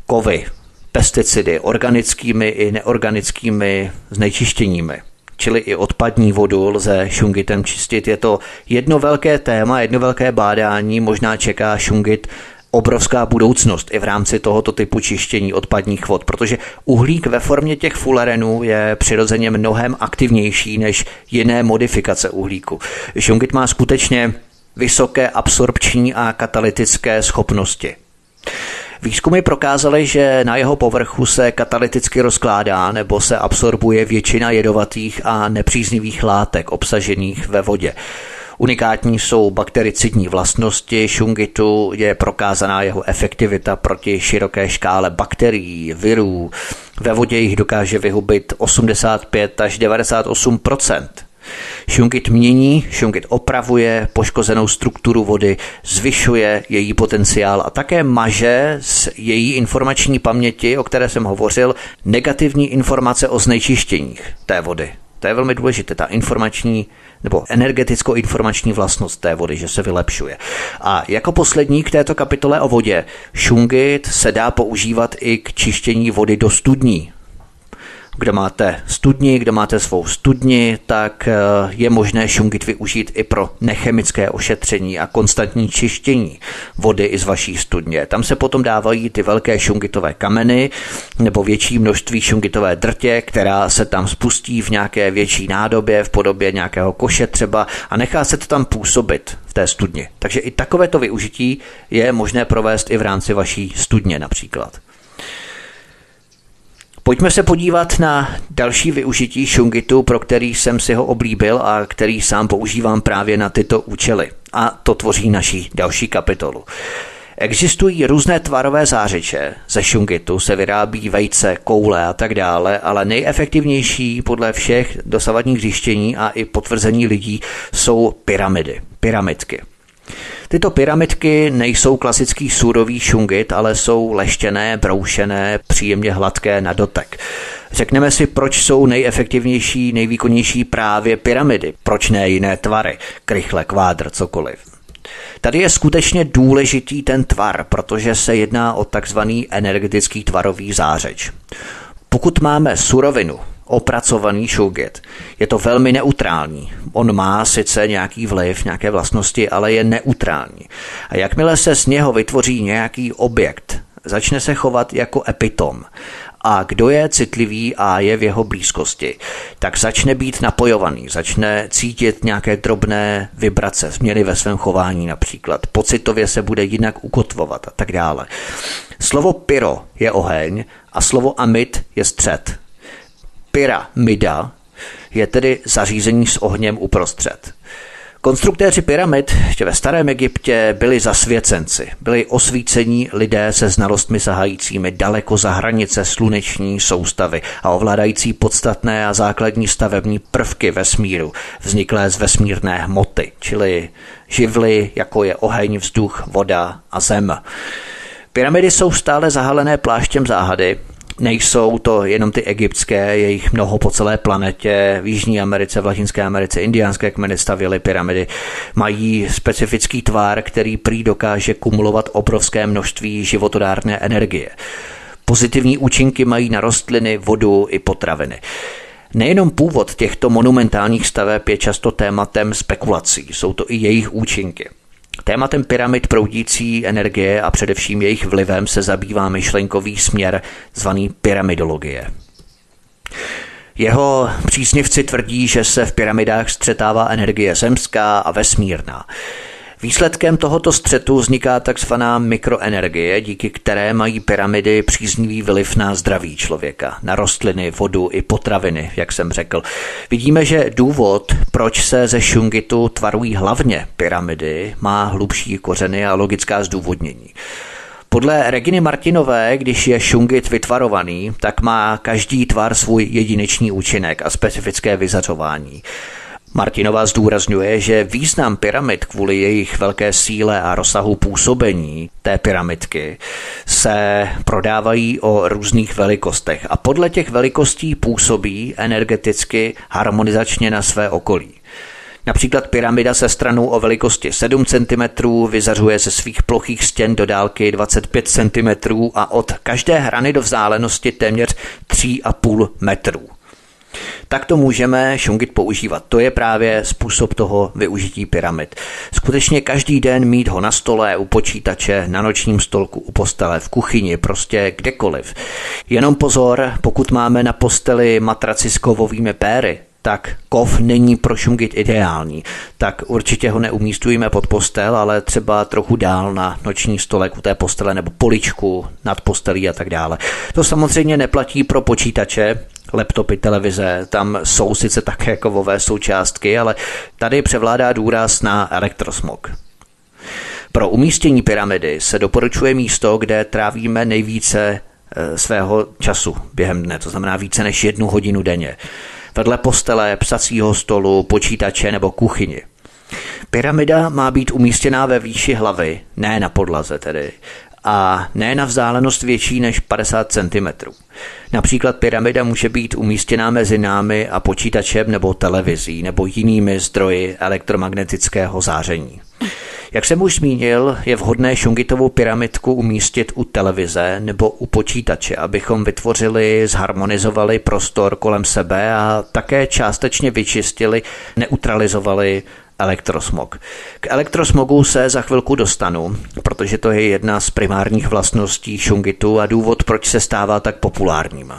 Kovy, pesticidy, organickými i neorganickými znečištěními čili i odpadní vodu lze šungitem čistit. Je to jedno velké téma, jedno velké bádání, možná čeká šungit obrovská budoucnost i v rámci tohoto typu čištění odpadních vod, protože uhlík ve formě těch fulerenů je přirozeně mnohem aktivnější než jiné modifikace uhlíku. Šungit má skutečně vysoké absorpční a katalytické schopnosti. Výzkumy prokázaly, že na jeho povrchu se katalyticky rozkládá nebo se absorbuje většina jedovatých a nepříznivých látek obsažených ve vodě. Unikátní jsou baktericidní vlastnosti šungitu, je prokázaná jeho efektivita proti široké škále bakterií, virů. Ve vodě jich dokáže vyhubit 85 až 98% Šungit mění, šungit opravuje poškozenou strukturu vody, zvyšuje její potenciál a také maže z její informační paměti, o které jsem hovořil, negativní informace o znečištěních té vody. To je velmi důležité, ta informační nebo energeticko-informační vlastnost té vody, že se vylepšuje. A jako poslední k této kapitole o vodě, šungit se dá používat i k čištění vody do studní kde máte studni, kde máte svou studni, tak eh, je možné šungit využít i pro nechemické ošetření a konstantní čištění vody i z vaší studně. Tam se potom dávají ty velké šungitové kameny nebo větší množství šungitové drtě, která se tam spustí v nějaké větší nádobě, v podobě nějakého koše třeba a nechá se to tam působit v té studni. Takže i takovéto využití je možné provést i v rámci vaší studně například. Pojďme se podívat na další využití šungitu, pro který jsem si ho oblíbil a který sám používám právě na tyto účely. A to tvoří naší další kapitolu. Existují různé tvarové zářiče. Ze šungitu se vyrábí vejce, koule a tak dále, ale nejefektivnější podle všech dosavadních zjištění a i potvrzení lidí jsou pyramidy, pyramidky. Tyto pyramidky nejsou klasický surový šungit, ale jsou leštěné, broušené, příjemně hladké na dotek. Řekneme si, proč jsou nejefektivnější, nejvýkonnější právě pyramidy, proč ne jiné tvary, krychle, kvádr, cokoliv. Tady je skutečně důležitý ten tvar, protože se jedná o takzvaný energetický tvarový zářeč. Pokud máme surovinu, opracovaný šugit. Je to velmi neutrální. On má sice nějaký vliv, nějaké vlastnosti, ale je neutrální. A jakmile se z něho vytvoří nějaký objekt, začne se chovat jako epitom a kdo je citlivý a je v jeho blízkosti, tak začne být napojovaný, začne cítit nějaké drobné vibrace, změny ve svém chování například, pocitově se bude jinak ukotvovat a tak dále. Slovo pyro je oheň a slovo amit je střed. Pyramida je tedy zařízení s ohněm uprostřed. Konstruktéři pyramid ještě ve starém Egyptě byli zasvěcenci, byli osvícení lidé se znalostmi sahajícími daleko za hranice sluneční soustavy a ovládající podstatné a základní stavební prvky vesmíru, vzniklé z vesmírné hmoty, čili živly, jako je oheň, vzduch, voda a zem. Pyramidy jsou stále zahalené pláštěm záhady, Nejsou to jenom ty egyptské, je jich mnoho po celé planetě, v Jižní Americe, v Latinské Americe, indiánské kmeny stavěly pyramidy. Mají specifický tvár, který prý dokáže kumulovat obrovské množství životodárné energie. Pozitivní účinky mají na rostliny, vodu i potraviny. Nejenom původ těchto monumentálních staveb je často tématem spekulací, jsou to i jejich účinky. Tématem pyramid proudící energie a především jejich vlivem se zabývá myšlenkový směr zvaný pyramidologie. Jeho příznivci tvrdí, že se v pyramidách střetává energie zemská a vesmírná. Výsledkem tohoto střetu vzniká takzvaná mikroenergie, díky které mají pyramidy příznivý vliv na zdraví člověka, na rostliny, vodu i potraviny, jak jsem řekl. Vidíme, že důvod, proč se ze šungitu tvarují hlavně pyramidy, má hlubší kořeny a logická zdůvodnění. Podle Reginy Martinové, když je šungit vytvarovaný, tak má každý tvar svůj jedinečný účinek a specifické vyzařování. Martinova zdůrazňuje, že význam pyramid kvůli jejich velké síle a rozsahu působení té pyramidky se prodávají o různých velikostech a podle těch velikostí působí energeticky harmonizačně na své okolí. Například pyramida se stranou o velikosti 7 cm vyzařuje ze svých plochých stěn do dálky 25 cm a od každé hrany do vzdálenosti téměř 3,5 metrů tak to můžeme šungit používat. To je právě způsob toho využití pyramid. Skutečně každý den mít ho na stole, u počítače, na nočním stolku, u postele, v kuchyni, prostě kdekoliv. Jenom pozor, pokud máme na posteli matraci s kovovými péry, tak kov není pro šungit ideální, tak určitě ho neumístujeme pod postel, ale třeba trochu dál na noční stolek u té postele nebo poličku nad postelí a tak dále. To samozřejmě neplatí pro počítače, laptopy, televize, tam jsou sice také kovové součástky, ale tady převládá důraz na elektrosmog. Pro umístění pyramidy se doporučuje místo, kde trávíme nejvíce eh, svého času během dne, to znamená více než jednu hodinu denně. Vedle postele, psacího stolu, počítače nebo kuchyni. Pyramida má být umístěná ve výši hlavy, ne na podlaze tedy, a ne na vzdálenost větší než 50 cm. Například pyramida může být umístěná mezi námi a počítačem nebo televizí nebo jinými zdroji elektromagnetického záření. Jak jsem už zmínil, je vhodné šungitovou pyramidku umístit u televize nebo u počítače, abychom vytvořili, zharmonizovali prostor kolem sebe a také částečně vyčistili, neutralizovali elektrosmog. K elektrosmogu se za chvilku dostanu, protože to je jedna z primárních vlastností šungitu a důvod, proč se stává tak populárním.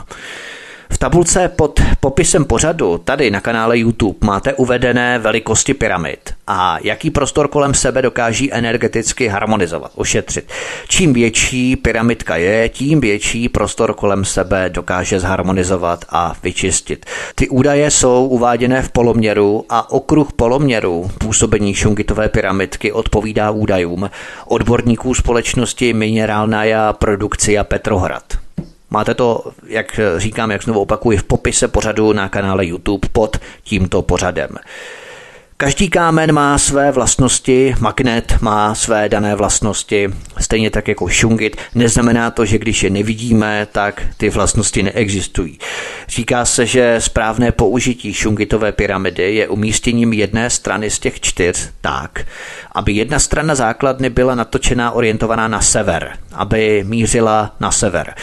V tabulce pod popisem pořadu tady na kanále YouTube máte uvedené velikosti pyramid a jaký prostor kolem sebe dokáží energeticky harmonizovat, ošetřit. Čím větší pyramidka je, tím větší prostor kolem sebe dokáže zharmonizovat a vyčistit. Ty údaje jsou uváděné v poloměru a okruh poloměru působení šungitové pyramidky odpovídá údajům odborníků společnosti Minerálnaja Produkcia Petrohrad. Máte to, jak říkám, jak znovu opakuji, v popise pořadu na kanále YouTube pod tímto pořadem. Každý kámen má své vlastnosti, magnet má své dané vlastnosti, stejně tak jako šungit. Neznamená to, že když je nevidíme, tak ty vlastnosti neexistují. Říká se, že správné použití šungitové pyramidy je umístěním jedné strany z těch čtyř tak, aby jedna strana základny byla natočená orientovaná na sever, aby mířila na sever.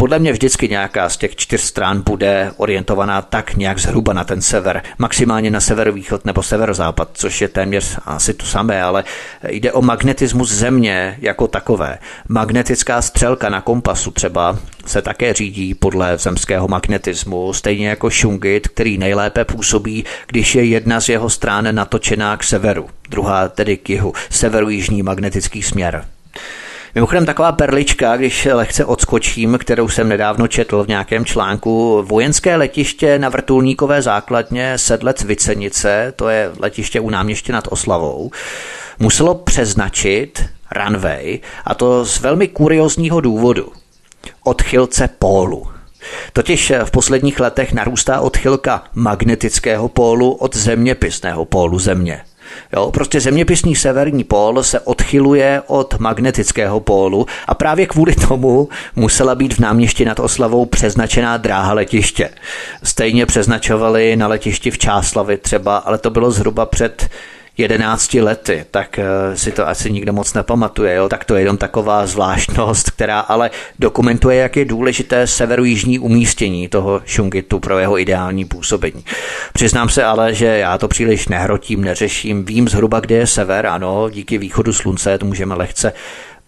Podle mě vždycky nějaká z těch čtyř stran bude orientovaná tak nějak zhruba na ten sever, maximálně na severovýchod nebo severozápad, což je téměř asi to samé, ale jde o magnetismus země jako takové. Magnetická střelka na kompasu třeba se také řídí podle zemského magnetismu, stejně jako šungit, který nejlépe působí, když je jedna z jeho stran natočená k severu, druhá tedy k jihu, severojižní magnetický směr. Mimochodem taková perlička, když lehce odskočím, kterou jsem nedávno četl v nějakém článku, vojenské letiště na vrtulníkové základně Sedlec Vicenice, to je letiště u náměště nad Oslavou, muselo přeznačit runway, a to z velmi kuriozního důvodu. Odchylce pólu. Totiž v posledních letech narůstá odchylka magnetického pólu od zeměpisného pólu Země. Jo, prostě zeměpisný severní pól se odchyluje od magnetického pólu a právě kvůli tomu musela být v náměstí nad Oslavou přeznačená dráha letiště. Stejně přeznačovali na letišti v Čáslavi třeba, ale to bylo zhruba před 11 lety, tak eh, si to asi nikdo moc nepamatuje. Jo? Tak to je jenom taková zvláštnost, která ale dokumentuje, jak je důležité severojižní umístění toho šungitu pro jeho ideální působení. Přiznám se ale, že já to příliš nehrotím, neřeším. Vím zhruba, kde je sever, ano, díky východu slunce to můžeme lehce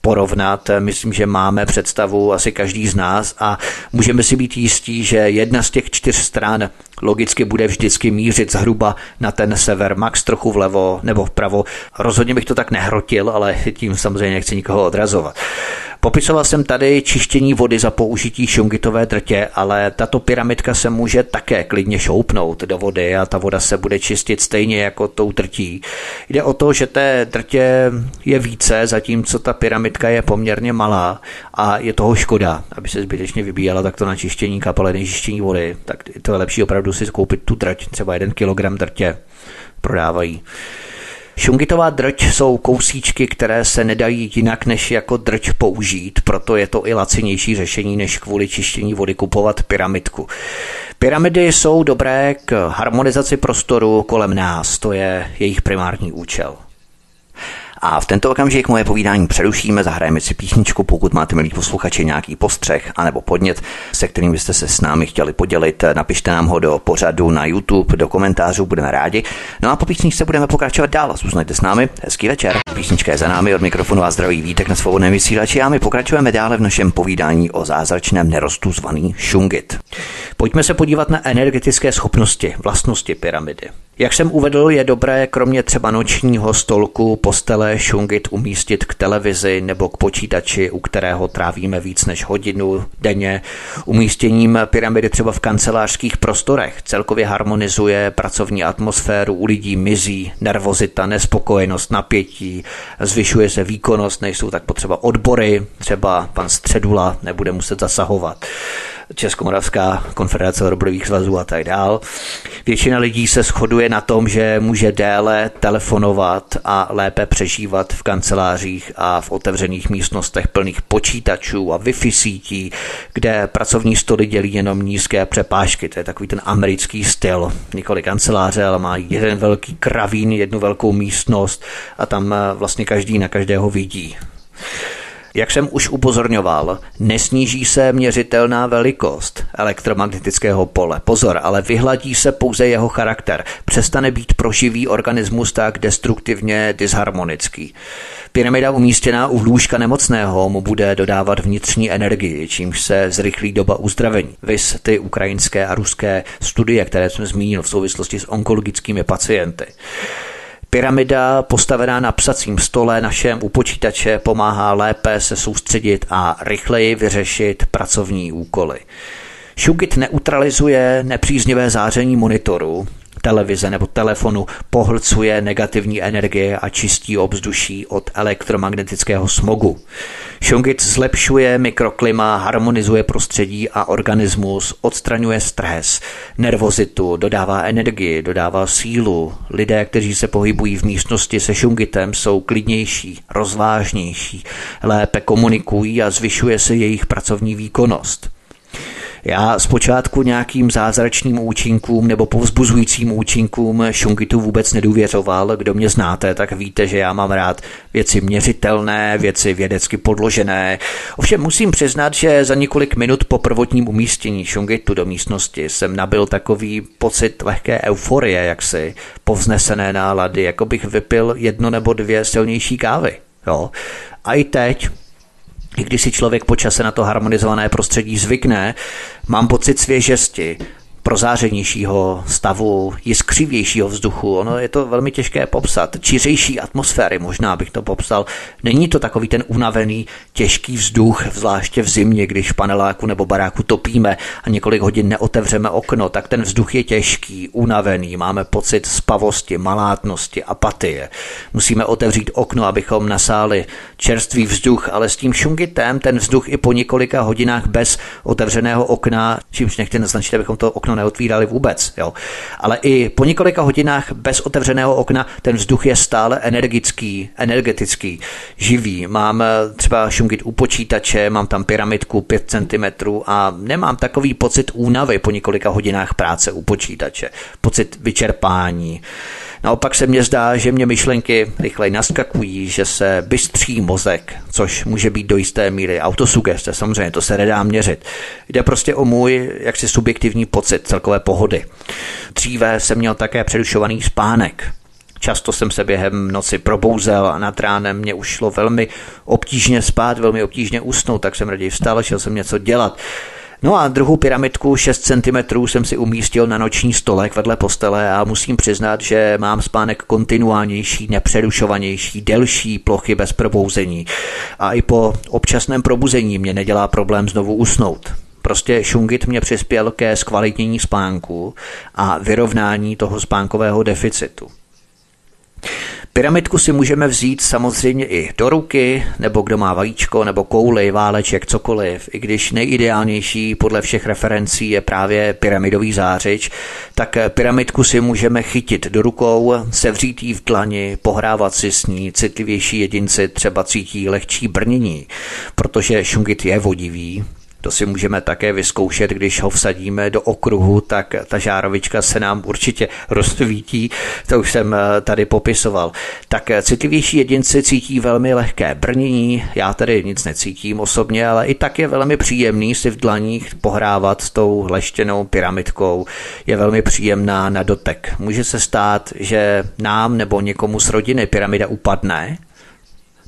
porovnat. Myslím, že máme představu asi každý z nás a můžeme si být jistí, že jedna z těch čtyř stran logicky bude vždycky mířit zhruba na ten sever, max trochu vlevo nebo vpravo. Rozhodně bych to tak nehrotil, ale tím samozřejmě nechci nikoho odrazovat. Popisoval jsem tady čištění vody za použití šungitové drtě, ale tato pyramidka se může také klidně šoupnout do vody a ta voda se bude čistit stejně jako tou drtí. Jde o to, že té drtě je více, zatímco ta pyramidka je poměrně malá a je toho škoda, aby se zbytečně vybíjela takto na čištění kapele, nečištění vody, tak to je lepší opravdu si koupit tu drť, třeba jeden kilogram drtě prodávají. Šungitová drť jsou kousíčky, které se nedají jinak než jako drť použít, proto je to i lacinější řešení, než kvůli čištění vody kupovat pyramidku. Pyramidy jsou dobré k harmonizaci prostoru kolem nás, to je jejich primární účel. A v tento okamžik moje povídání přerušíme, zahrajeme si písničku, pokud máte, milí posluchači, nějaký postřeh anebo podnět, se kterým byste se s námi chtěli podělit, napište nám ho do pořadu na YouTube, do komentářů, budeme rádi. No a po písničce budeme pokračovat dál. Zůstaňte s námi, hezký večer. Písnička je za námi, od mikrofonu a zdraví vítek na svobodném vysílači a my pokračujeme dále v našem povídání o zázračném nerostu zvaný šungit. Pojďme se podívat na energetické schopnosti, vlastnosti pyramidy. Jak jsem uvedl, je dobré kromě třeba nočního stolku, postele, šungit umístit k televizi nebo k počítači, u kterého trávíme víc než hodinu denně. Umístěním pyramidy třeba v kancelářských prostorech celkově harmonizuje pracovní atmosféru, u lidí mizí nervozita, nespokojenost, napětí, zvyšuje se výkonnost, nejsou tak potřeba odbory, třeba pan Středula nebude muset zasahovat. Českomoravská konfederace odborových svazů a tak dál. Většina lidí se shoduje na tom, že může déle telefonovat a lépe přežívat v kancelářích a v otevřených místnostech plných počítačů a Wi-Fi sítí, kde pracovní stoly dělí jenom nízké přepážky. To je takový ten americký styl. Nikoli kanceláře, ale má jeden velký kravín, jednu velkou místnost a tam eh, vlastně každý na každého vidí. Jak jsem už upozorňoval, nesníží se měřitelná velikost elektromagnetického pole. Pozor, ale vyhladí se pouze jeho charakter. Přestane být pro živý organismus tak destruktivně disharmonický. Pyramida umístěná u lůžka nemocného mu bude dodávat vnitřní energii, čímž se zrychlí doba uzdravení. Vys ty ukrajinské a ruské studie, které jsem zmínil v souvislosti s onkologickými pacienty. Pyramida postavená na psacím stole našem u počítače pomáhá lépe se soustředit a rychleji vyřešit pracovní úkoly. Shugit neutralizuje nepříznivé záření monitoru, televize nebo telefonu pohlcuje negativní energie a čistí obzduší od elektromagnetického smogu. Šungit zlepšuje mikroklima, harmonizuje prostředí a organismus, odstraňuje stres, nervozitu, dodává energii, dodává sílu. Lidé, kteří se pohybují v místnosti se šungitem, jsou klidnější, rozvážnější, lépe komunikují a zvyšuje se jejich pracovní výkonnost. Já zpočátku nějakým zázračným účinkům nebo povzbuzujícím účinkům šungitu vůbec nedůvěřoval. Kdo mě znáte, tak víte, že já mám rád věci měřitelné, věci vědecky podložené. Ovšem musím přiznat, že za několik minut po prvotním umístění šungitu do místnosti jsem nabil takový pocit lehké euforie, jaksi povznesené nálady, jako bych vypil jedno nebo dvě silnější kávy. Jo. A i teď, i když si člověk počase na to harmonizované prostředí zvykne, mám pocit svěžesti, prozářenějšího stavu, jiskřivějšího vzduchu. Ono je to velmi těžké popsat. Čířejší atmosféry, možná bych to popsal. Není to takový ten unavený, těžký vzduch, zvláště v zimě, když v paneláku nebo baráku topíme a několik hodin neotevřeme okno, tak ten vzduch je těžký, unavený, máme pocit spavosti, malátnosti, apatie. Musíme otevřít okno, abychom nasáli čerstvý vzduch, ale s tím šungitem ten vzduch i po několika hodinách bez otevřeného okna, čímž nechci naznačit, abychom to okno neotvírali vůbec. Jo. Ale i po několika hodinách bez otevřeného okna ten vzduch je stále energický, energetický, živý. Mám eh, třeba šungit u počítače, mám tam pyramidku 5 cm a nemám takový pocit únavy po několika hodinách práce u počítače. Pocit vyčerpání. Naopak se mně zdá, že mě myšlenky rychleji naskakují, že se bystří mozek, což může být do jisté míry autosugeste, samozřejmě to se nedá měřit. Jde prostě o můj jaksi subjektivní pocit celkové pohody. Dříve jsem měl také přerušovaný spánek, Často jsem se během noci probouzel a nad ránem mě už šlo velmi obtížně spát, velmi obtížně usnout, tak jsem raději vstal, šel jsem něco dělat. No a druhou pyramidku 6 cm jsem si umístil na noční stolek vedle postele a musím přiznat, že mám spánek kontinuálnější, nepřerušovanější, delší plochy bez probouzení. A i po občasném probuzení mě nedělá problém znovu usnout. Prostě šungit mě přispěl ke zkvalitnění spánku a vyrovnání toho spánkového deficitu. Pyramidku si můžeme vzít samozřejmě i do ruky, nebo kdo má vajíčko, nebo kouli, váleček, cokoliv. I když nejideálnější podle všech referencí je právě pyramidový zářič, tak pyramidku si můžeme chytit do rukou, sevřít ji v dlani, pohrávat si s ní. Citlivější jedinci třeba cítí lehčí brnění, protože šungit je vodivý, to si můžeme také vyzkoušet, když ho vsadíme do okruhu, tak ta žárovička se nám určitě rozsvítí, to už jsem eh, tady popisoval. Tak eh, citlivější jedinci cítí velmi lehké brnění, já tady nic necítím osobně, ale i tak je velmi příjemný si v dlaních pohrávat s tou leštěnou pyramidkou. Je velmi příjemná na dotek. Může se stát, že nám nebo někomu z rodiny pyramida upadne,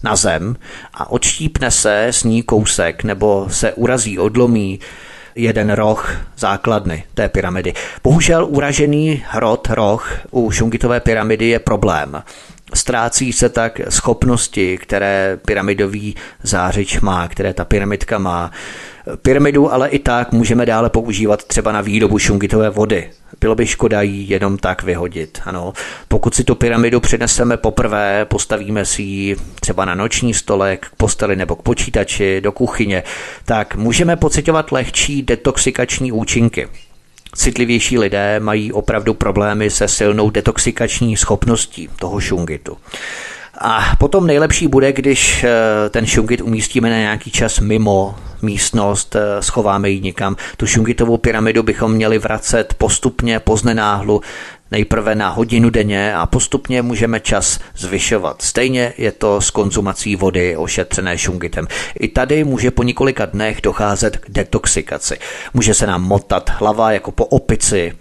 na zem a odštípne se s ní kousek nebo se urazí, odlomí jeden roh základny té pyramidy. Bohužel uražený hrot, roh u šungitové pyramidy je problém. Ztrácí se tak schopnosti, které pyramidový zářič má, které ta pyramidka má. Pyramidu ale i tak můžeme dále používat třeba na výrobu šungitové vody. Bylo by škoda ji jenom tak vyhodit. Ano. Pokud si tu pyramidu přineseme poprvé, postavíme si ji třeba na noční stolek, k posteli nebo k počítači, do kuchyně, tak můžeme pocitovat lehčí detoxikační účinky. Citlivější lidé mají opravdu problémy se silnou detoxikační schopností toho šungitu. A potom nejlepší bude, když eh, ten šungit umístíme na nějaký čas mimo místnost, eh, schováme ji někam. Tu šungitovou pyramidu bychom měli vracet postupně, poznenáhlu, Nejprve na hodinu denně a postupně můžeme čas zvyšovat. Stejně je to s konzumací vody ošetřené šungitem. I tady může po několika dnech docházet k detoxikaci. Může se nám motat hlava jako po opici,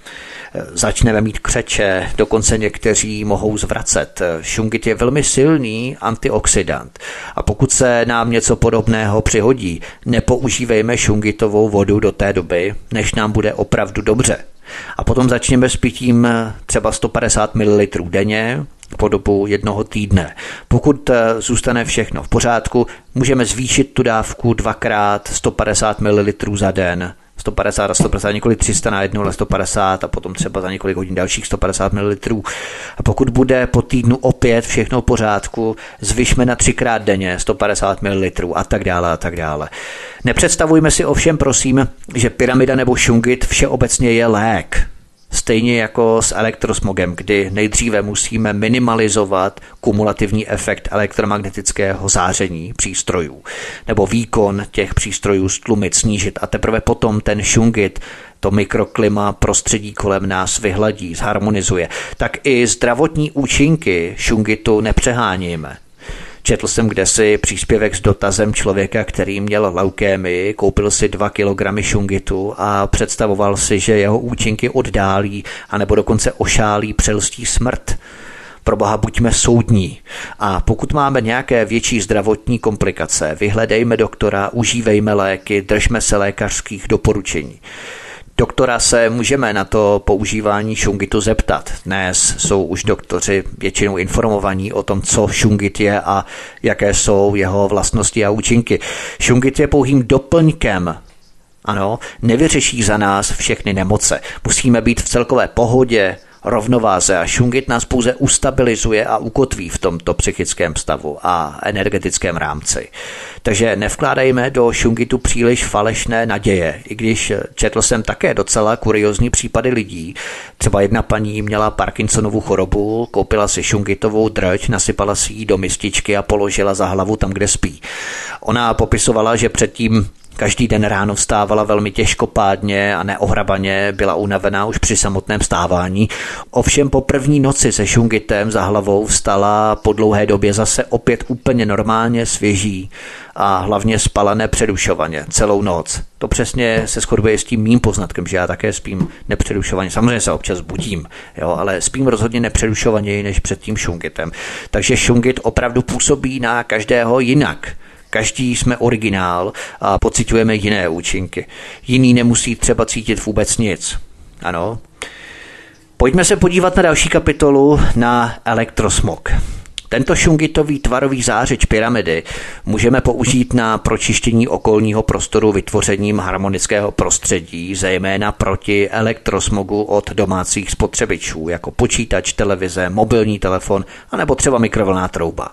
začneme mít křeče, dokonce někteří mohou zvracet. Šungit je velmi silný antioxidant a pokud se nám něco podobného přihodí, nepoužívejme šungitovou vodu do té doby, než nám bude opravdu dobře. A potom začněme s pitím třeba 150 ml denně, po dobu jednoho týdne. Pokud zůstane všechno v pořádku, můžeme zvýšit tu dávku dvakrát 150 ml za den 150 a 150, několik 300 na jednu, ale 150 a potom třeba za několik hodin dalších 150 ml. A pokud bude po týdnu opět všechno v pořádku, zvyšme na třikrát denně 150 ml a tak dále a tak dále. Nepředstavujme si ovšem prosím, že pyramida nebo šungit všeobecně je lék. Stejně jako s elektrosmogem, kdy nejdříve musíme minimalizovat kumulativní efekt elektromagnetického záření přístrojů, nebo výkon těch přístrojů stlumit, snížit a teprve potom ten šungit to mikroklima prostředí kolem nás vyhladí, zharmonizuje, tak i zdravotní účinky šungitu nepřeháníme. Četl jsem kdesi příspěvek s dotazem člověka, který měl leukémii, koupil si 2 kg šungitu a představoval si, že jeho účinky oddálí anebo dokonce ošálí přelstí smrt. Pro boha buďme soudní. A pokud máme nějaké větší zdravotní komplikace, vyhledejme doktora, užívejme léky, držme se lékařských doporučení. Doktora se můžeme na to používání šungitu zeptat. Dnes jsou už doktoři většinou informovaní o tom, co šungit je a jaké jsou jeho vlastnosti a účinky. Šungit je pouhým doplňkem ano, nevyřeší za nás všechny nemoce. Musíme být v celkové pohodě, rovnováze a šungit nás pouze ustabilizuje a ukotví v tomto psychickém stavu a energetickém rámci. Takže nevkládejme do šungitu příliš falešné naděje, i když četl jsem také docela kuriozní případy lidí. Třeba jedna paní měla Parkinsonovu chorobu, koupila si šungitovou drť, nasypala si ji do mističky a položila za hlavu tam, kde spí. Ona popisovala, že předtím Každý den ráno vstávala velmi těžkopádně a neohrabaně, byla unavená už při samotném stávání. Ovšem po první noci se šungitem za hlavou vstala po dlouhé době zase opět úplně normálně svěží a hlavně spala nepřerušovaně celou noc. To přesně se shoduje s tím mým poznatkem, že já také spím nepřerušovaně. Samozřejmě se občas budím, jo, ale spím rozhodně nepřerušovaněji než před tím šungitem. Takže šungit opravdu působí na každého jinak. Každý jsme originál a pocitujeme jiné účinky. Jiný nemusí třeba cítit vůbec nic. Ano. Pojďme se podívat na další kapitolu na elektrosmog. Tento šungitový tvarový zářeč pyramidy můžeme použít na pročištění okolního prostoru vytvořením harmonického prostředí, zejména proti elektrosmogu od domácích spotřebičů, jako počítač, televize, mobilní telefon a nebo třeba mikrovlná trouba.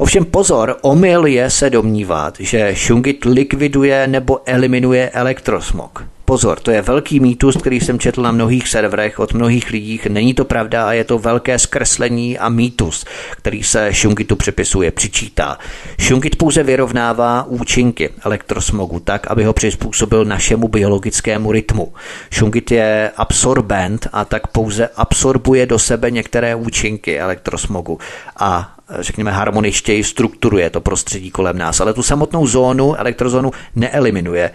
Ovšem pozor, omyl je se domnívat, že šungit likviduje nebo eliminuje elektrosmog. Pozor, to je velký mýtus, který jsem četl na mnohých serverech od mnohých lidí. Není to pravda a je to velké zkreslení a mýtus, který se šungitu připisuje, přičítá. Šungit pouze vyrovnává účinky elektrosmogu tak, aby ho přizpůsobil našemu biologickému rytmu. Šungit je absorbent a tak pouze absorbuje do sebe některé účinky elektrosmogu a řekněme, harmoničtěji strukturuje to prostředí kolem nás, ale tu samotnou zónu, elektrozónu neeliminuje,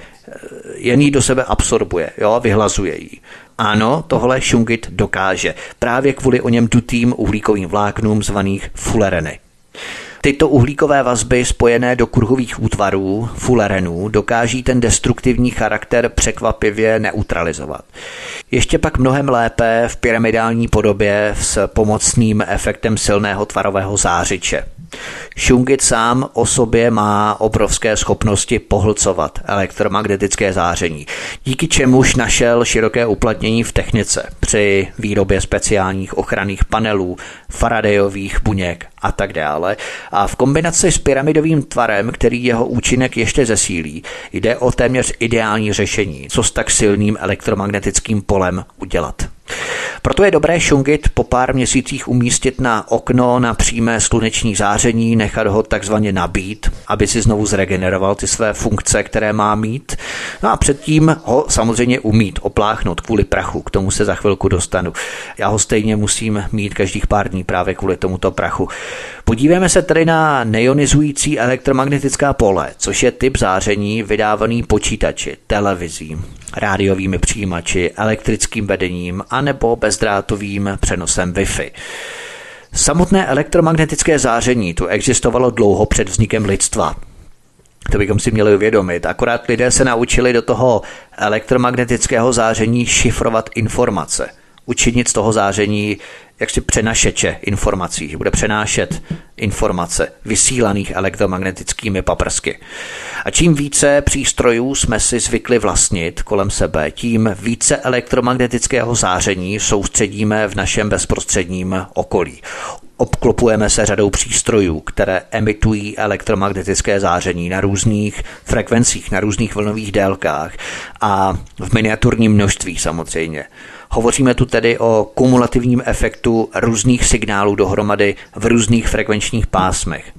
jen ji do sebe absorbuje, jo, vyhlazuje ji. Ano, tohle šungit dokáže, právě kvůli o něm dutým uhlíkovým vláknům zvaných fulereny. Tyto uhlíkové vazby spojené do kruhových útvarů, fulerenů, dokáží ten destruktivní charakter překvapivě neutralizovat. Ještě pak mnohem lépe v pyramidální podobě s pomocným efektem silného tvarového zářiče. Šungit sám o sobě má obrovské schopnosti pohlcovat elektromagnetické záření, díky čemuž našel široké uplatnění v technice při výrobě speciálních ochranných panelů, Faradayových buněk a tak dále. A v kombinaci s pyramidovým tvarem, který jeho účinek ještě zesílí, jde o téměř ideální řešení, co s tak silným elektromagnetickým polem udělat. Proto je dobré šungit po pár měsících umístit na okno na přímé sluneční záření, nechat ho takzvaně nabít, aby si znovu zregeneroval ty své funkce, které má mít. No a předtím ho samozřejmě umít, opláchnout kvůli prachu, k tomu se za chvilku dostanu. Já ho stejně musím mít každých pár dní právě kvůli tomuto prachu. Podívejme se tedy na neionizující elektromagnetická pole, což je typ záření vydávaný počítači, televizí, rádiovými přijímači, elektrickým vedením anebo bezdrátovým přenosem Wi-Fi. Samotné elektromagnetické záření tu existovalo dlouho před vznikem lidstva. To bychom si měli uvědomit. Akorát lidé se naučili do toho elektromagnetického záření šifrovat informace. Učinit z toho záření jaksi přenašeče informací, že bude přenášet informace vysílaných elektromagnetickými paprsky. A čím více přístrojů jsme si zvykli vlastnit kolem sebe, tím více elektromagnetického záření soustředíme v našem bezprostředním okolí. Obklopujeme se řadou přístrojů, které emitují elektromagnetické záření na různých frekvencích, na různých vlnových délkách a v miniaturním množství samozřejmě. Hovoříme tu tedy o kumulativním efektu různých signálů dohromady v různých frekvenčních pásmech,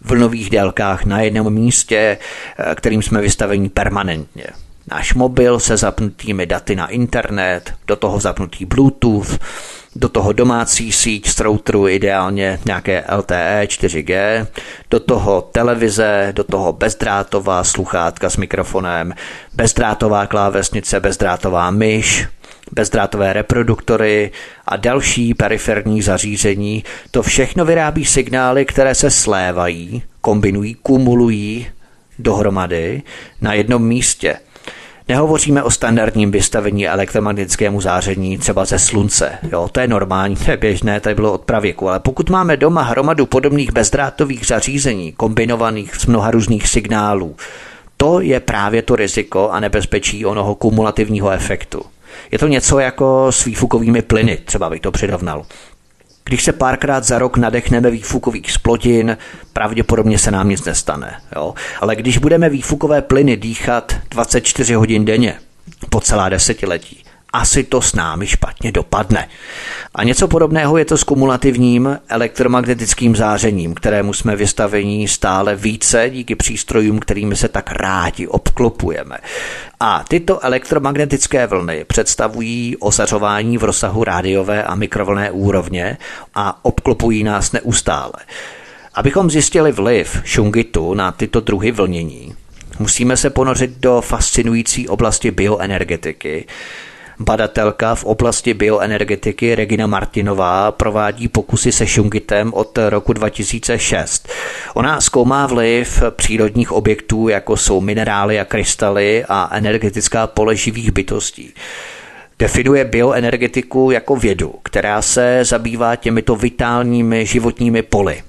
vlnových délkách na jednom místě, eh, kterým jsme vystaveni permanentně. Náš mobil se zapnutými daty na internet, do toho zapnutý Bluetooth, do toho domácí síť z routeru, ideálně nějaké LTE 4G, do toho televize, do toho bezdrátová sluchátka s mikrofonem, bezdrátová klávesnice, bezdrátová myš, bezdrátové reproduktory a další periferní zařízení, to všechno vyrábí signály, které se slévají, kombinují, kumulují dohromady na jednom místě. Nehovoříme o standardním vystavení elektromagnetickému záření třeba ze slunce. Jo, to je normální, to je běžné, to bylo od pravěku. Ale pokud máme doma hromadu podobných bezdrátových zařízení, kombinovaných z mnoha různých signálů, to je právě to riziko a nebezpečí onoho kumulativního efektu. Je to něco jako s výfukovými plyny, třeba bych to přirovnal. Když se párkrát za rok nadechneme výfukových splodin, pravděpodobně se nám nic nestane. Jo? Ale když budeme výfukové plyny dýchat 24 hodin denně, po celá desetiletí, asi to s námi špatně dopadne. A něco podobného je to s kumulativním elektromagnetickým zářením, kterému jsme vystavení stále více díky přístrojům, kterými se tak rádi obklopujeme. A tyto elektromagnetické vlny představují osařování v rozsahu rádiové a mikrovlné úrovně a obklopují nás neustále. Abychom zjistili vliv šungitu na tyto druhy vlnění, musíme se ponořit do fascinující oblasti bioenergetiky, Badatelka v oblasti bioenergetiky Regina Martinová provádí pokusy se šungitem od roku 2006. Ona zkoumá vliv přírodních objektů, jako jsou minerály a krystaly a energetická pole živých bytostí. Definuje bioenergetiku jako vědu, která se zabývá těmito vitálními životními poli.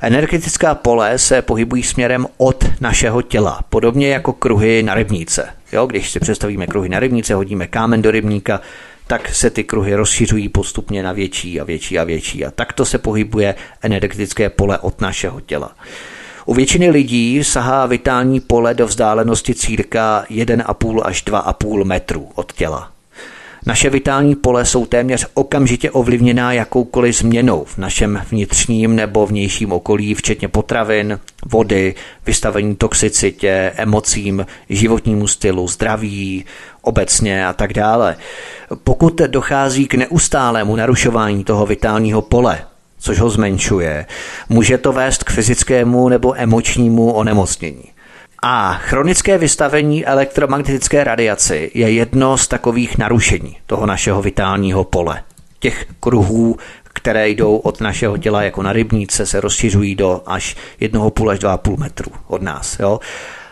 Energetická pole se pohybují směrem od našeho těla, podobně jako kruhy na rybníce. Jo, když si představíme kruhy na rybníce, hodíme kámen do rybníka, tak se ty kruhy rozšiřují postupně na větší a větší a větší. A takto se pohybuje energetické pole od našeho těla. U většiny lidí sahá vitální pole do vzdálenosti círka 1,5 až 2,5 metru od těla. Naše vitální pole jsou téměř okamžitě ovlivněná jakoukoliv změnou v našem vnitřním nebo vnějším okolí, včetně potravin, vody, vystavení toxicitě, emocím, životnímu stylu, zdraví, obecně a tak dále. Pokud dochází k neustálému narušování toho vitálního pole, což ho zmenšuje, může to vést k fyzickému nebo emočnímu onemocnění. A chronické vystavení elektromagnetické radiaci je jedno z takových narušení toho našeho vitálního pole. Těch kruhů, které jdou od našeho těla jako na rybníce, se rozšiřují do až 1,5 až 2,5 metru od nás. Jo?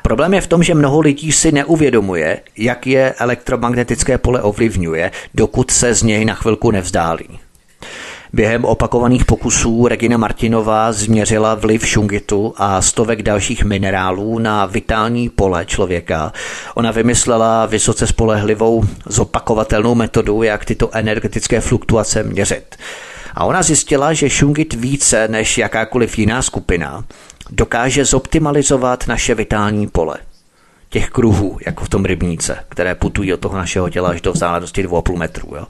Problém je v tom, že mnoho lidí si neuvědomuje, jak je elektromagnetické pole ovlivňuje, dokud se z něj na chvilku nevzdálí. Během opakovaných pokusů Regina Martinová změřila vliv šungitu a stovek dalších minerálů na vitální pole člověka. Ona vymyslela vysoce spolehlivou zopakovatelnou metodu, jak tyto energetické fluktuace měřit. A ona zjistila, že šungit více než jakákoliv jiná skupina dokáže zoptimalizovat naše vitální pole. těch kruhů, jako v tom rybníce, které putují od toho našeho těla až do vzdálenosti 2,5 metru. Jo.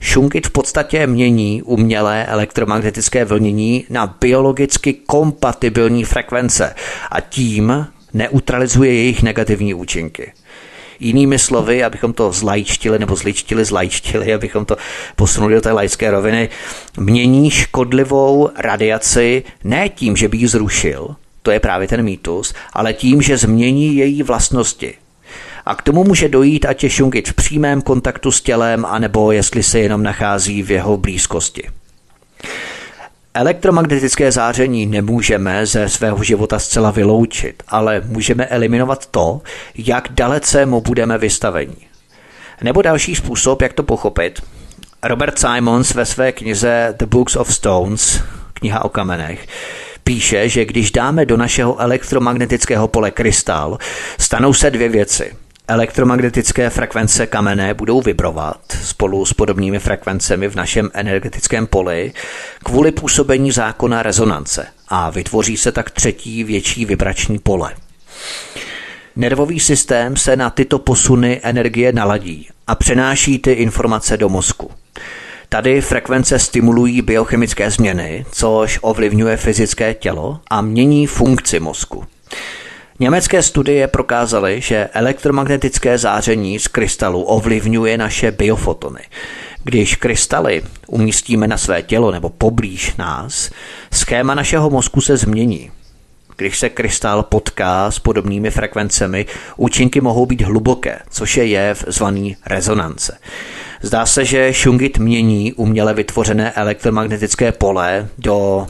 Šunkit v podstatě mění umělé elektromagnetické vlnění na biologicky kompatibilní frekvence a tím neutralizuje jejich negativní účinky. Jinými slovy, abychom to zlajčtili nebo zličtili, zlajčtili, abychom to posunuli do té laické roviny, mění škodlivou radiaci ne tím, že by ji zrušil, to je právě ten mýtus, ale tím, že změní její vlastnosti. A k tomu může dojít, ať je šungit v přímém kontaktu s tělem, anebo jestli se jenom nachází v jeho blízkosti. Elektromagnetické záření nemůžeme ze svého života zcela vyloučit, ale můžeme eliminovat to, jak dalece mu budeme vystaveni. Nebo další způsob, jak to pochopit. Robert Simons ve své knize The Books of Stones, kniha o kamenech, píše, že když dáme do našeho elektromagnetického pole krystal, stanou se dvě věci – Elektromagnetické frekvence kamenné budou vibrovat spolu s podobnými frekvencemi v našem energetickém poli kvůli působení zákona rezonance a vytvoří se tak třetí větší vibrační pole. Nervový systém se na tyto posuny energie naladí a přenáší ty informace do mozku. Tady frekvence stimulují biochemické změny, což ovlivňuje fyzické tělo a mění funkci mozku. Německé studie prokázaly, že elektromagnetické záření z krystalu ovlivňuje naše biofotony. Když krystaly umístíme na své tělo nebo poblíž nás, schéma našeho mozku se změní. Když se krystal potká s podobnými frekvencemi, účinky mohou být hluboké, což je jev zvaný rezonance. Zdá se, že šungit mění uměle vytvořené elektromagnetické pole do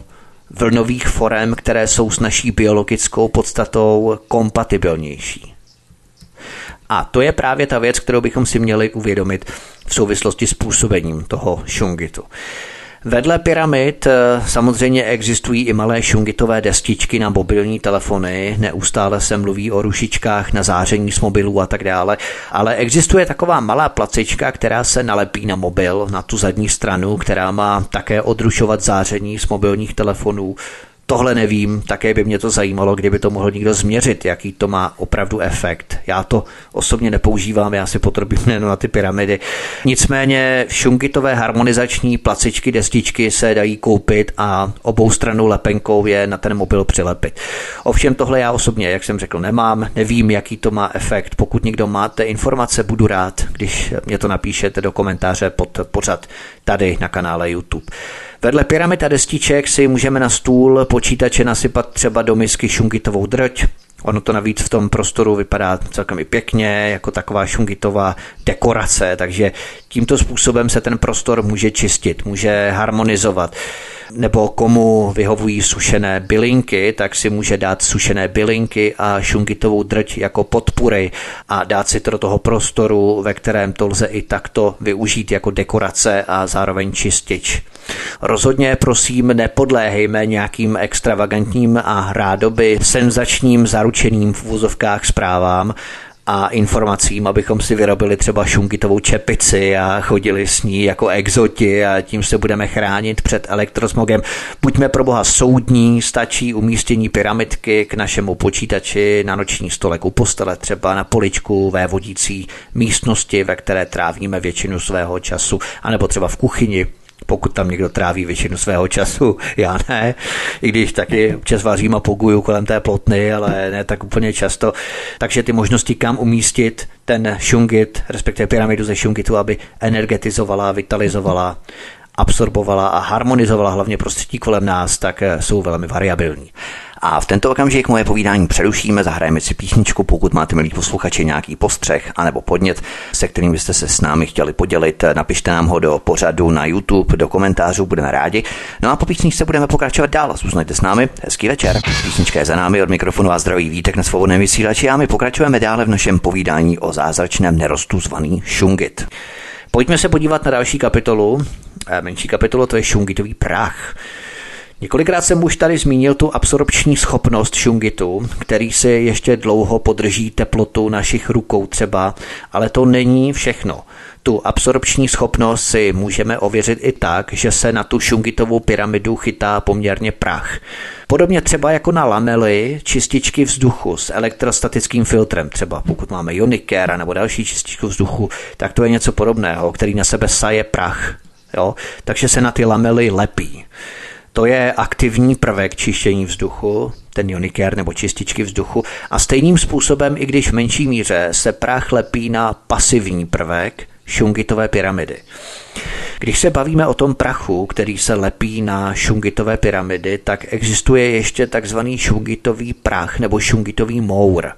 vlnových forem, které jsou s naší biologickou podstatou kompatibilnější. A to je právě ta věc, kterou bychom si měli uvědomit v souvislosti s působením toho šungitu. Vedle pyramid eh, samozřejmě existují i malé šungitové destičky na mobilní telefony, neustále se mluví o rušičkách na záření z mobilů a tak dále, ale existuje taková malá placička, která se nalepí na mobil, na tu zadní stranu, která má také odrušovat záření z mobilních telefonů. Tohle nevím, také by mě to zajímalo, kdyby to mohl někdo změřit, jaký to má opravdu efekt. Já to osobně nepoužívám, já si potrbím jen na ty pyramidy. Nicméně šunkitové harmonizační placičky, destičky se dají koupit a obou stranou lepenkou je na ten mobil přilepit. Ovšem tohle já osobně, jak jsem řekl, nemám, nevím, jaký to má efekt. Pokud někdo máte informace, budu rád, když mě to napíšete do komentáře pod pořad tady na kanále YouTube. Vedle pyramid a destiček si můžeme na stůl počítače nasypat třeba do misky šungitovou drť, Ono to navíc v tom prostoru vypadá celkem i pěkně, jako taková šungitová dekorace, takže tímto způsobem se ten prostor může čistit, může harmonizovat. Nebo komu vyhovují sušené bylinky, tak si může dát sušené bylinky a šungitovou drť jako podpury a dát si to do toho prostoru, ve kterém to lze i takto využít jako dekorace a zároveň čistič. Rozhodně prosím nepodléhejme nějakým extravagantním a rádoby senzačním zaručeným v úzovkách zprávám, a informacím, abychom si vyrobili třeba šunkitovou čepici a chodili s ní jako exoti a tím se budeme chránit před elektrosmogem. Buďme pro boha soudní, stačí umístění pyramidky k našemu počítači na noční stolek u postele, třeba na poličku ve vodící místnosti, ve které trávíme většinu svého času, anebo třeba v kuchyni pokud tam někdo tráví většinu svého času, já ne, i když taky občas vařím a poguju kolem té plotny, ale ne tak úplně často. Takže ty možnosti, kam umístit ten šungit, respektive pyramidu ze šungitu, aby energetizovala, vitalizovala, absorbovala a harmonizovala hlavně prostředí kolem nás, tak jsou velmi variabilní. A v tento okamžik moje povídání přerušíme, zahrajeme si písničku, pokud máte, milí posluchači, nějaký postřeh anebo podnět, se kterým byste se s námi chtěli podělit, napište nám ho do pořadu na YouTube, do komentářů, budeme rádi. No a po písničce budeme pokračovat dál. Zůstaňte s námi, hezký večer. Písnička je za námi, od mikrofonu a zdraví vítek na svobodném vysílači a my pokračujeme dále v našem povídání o zázračném nerostu zvaný šungit. Pojďme se podívat na další kapitolu. Eh, menší kapitolu, to je šungitový prach. Několikrát jsem už tady zmínil tu absorpční schopnost šungitu, který si ještě dlouho podrží teplotu našich rukou třeba, ale to není všechno. Tu absorpční schopnost si můžeme ověřit i tak, že se na tu šungitovou pyramidu chytá poměrně prach. Podobně třeba jako na lamely čističky vzduchu s elektrostatickým filtrem, třeba pokud máme Unicare nebo další čističku vzduchu, tak to je něco podobného, který na sebe saje prach. Jo? Takže se na ty lamely lepí. To je aktivní prvek čištění vzduchu, ten Unicare nebo čističky vzduchu. A stejným způsobem, i když v menší míře, se prach lepí na pasivní prvek, šungitové pyramidy. Když se bavíme o tom prachu, který se lepí na šungitové pyramidy, tak existuje ještě takzvaný šungitový prach nebo šungitový mour.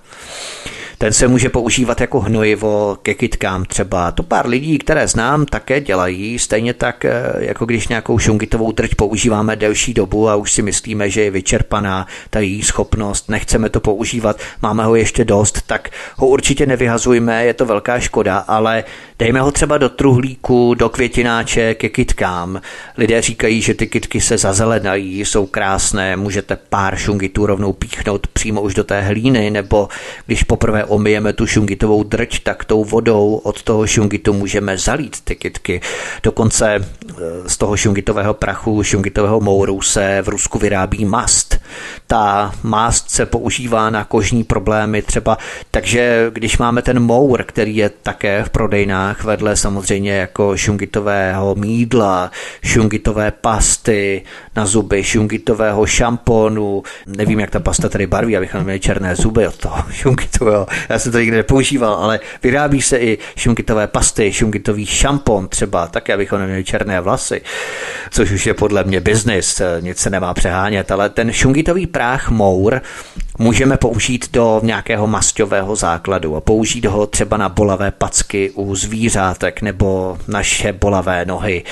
Ten se může používat jako hnojivo ke kytkám třeba. To pár lidí, které znám, také dělají. Stejně tak, eh, jako když nějakou šungitovou trť používáme delší dobu a už si myslíme, že je vyčerpaná ta její schopnost, nechceme to používat, máme ho ještě dost, tak ho určitě nevyhazujme, je to velká škoda, ale dejme ho třeba do truhlíku, do květináče ke kytkám. Lidé říkají, že ty kytky se zazelenají, jsou krásné, můžete pár šungitů rovnou píchnout přímo už do té hlíny, nebo když poprvé omijeme tu šungitovou drť, tak tou vodou od toho šungitu můžeme zalít ty kytky. Dokonce z toho šungitového prachu, šungitového mouru se v Rusku vyrábí mast. Ta mast se používá na kožní problémy třeba, takže když máme ten mour, který je také v prodejnách vedle samozřejmě jako šungitového mídla, šungitové pasty na zuby, šungitového šamponu, nevím, jak ta pasta tady barví, abychom měli černé zuby od toho šungitového já jsem to nikdy nepoužíval, ale vyrábí se i šunkitové pasty, šunkitový šampon třeba, tak abychom neměli černé vlasy, což už je podle mě biznis, nic se nemá přehánět, ale ten šunkitový práh mour můžeme použít do nějakého masťového základu a použít ho třeba na bolavé packy u zvířátek nebo naše bolavé nohy.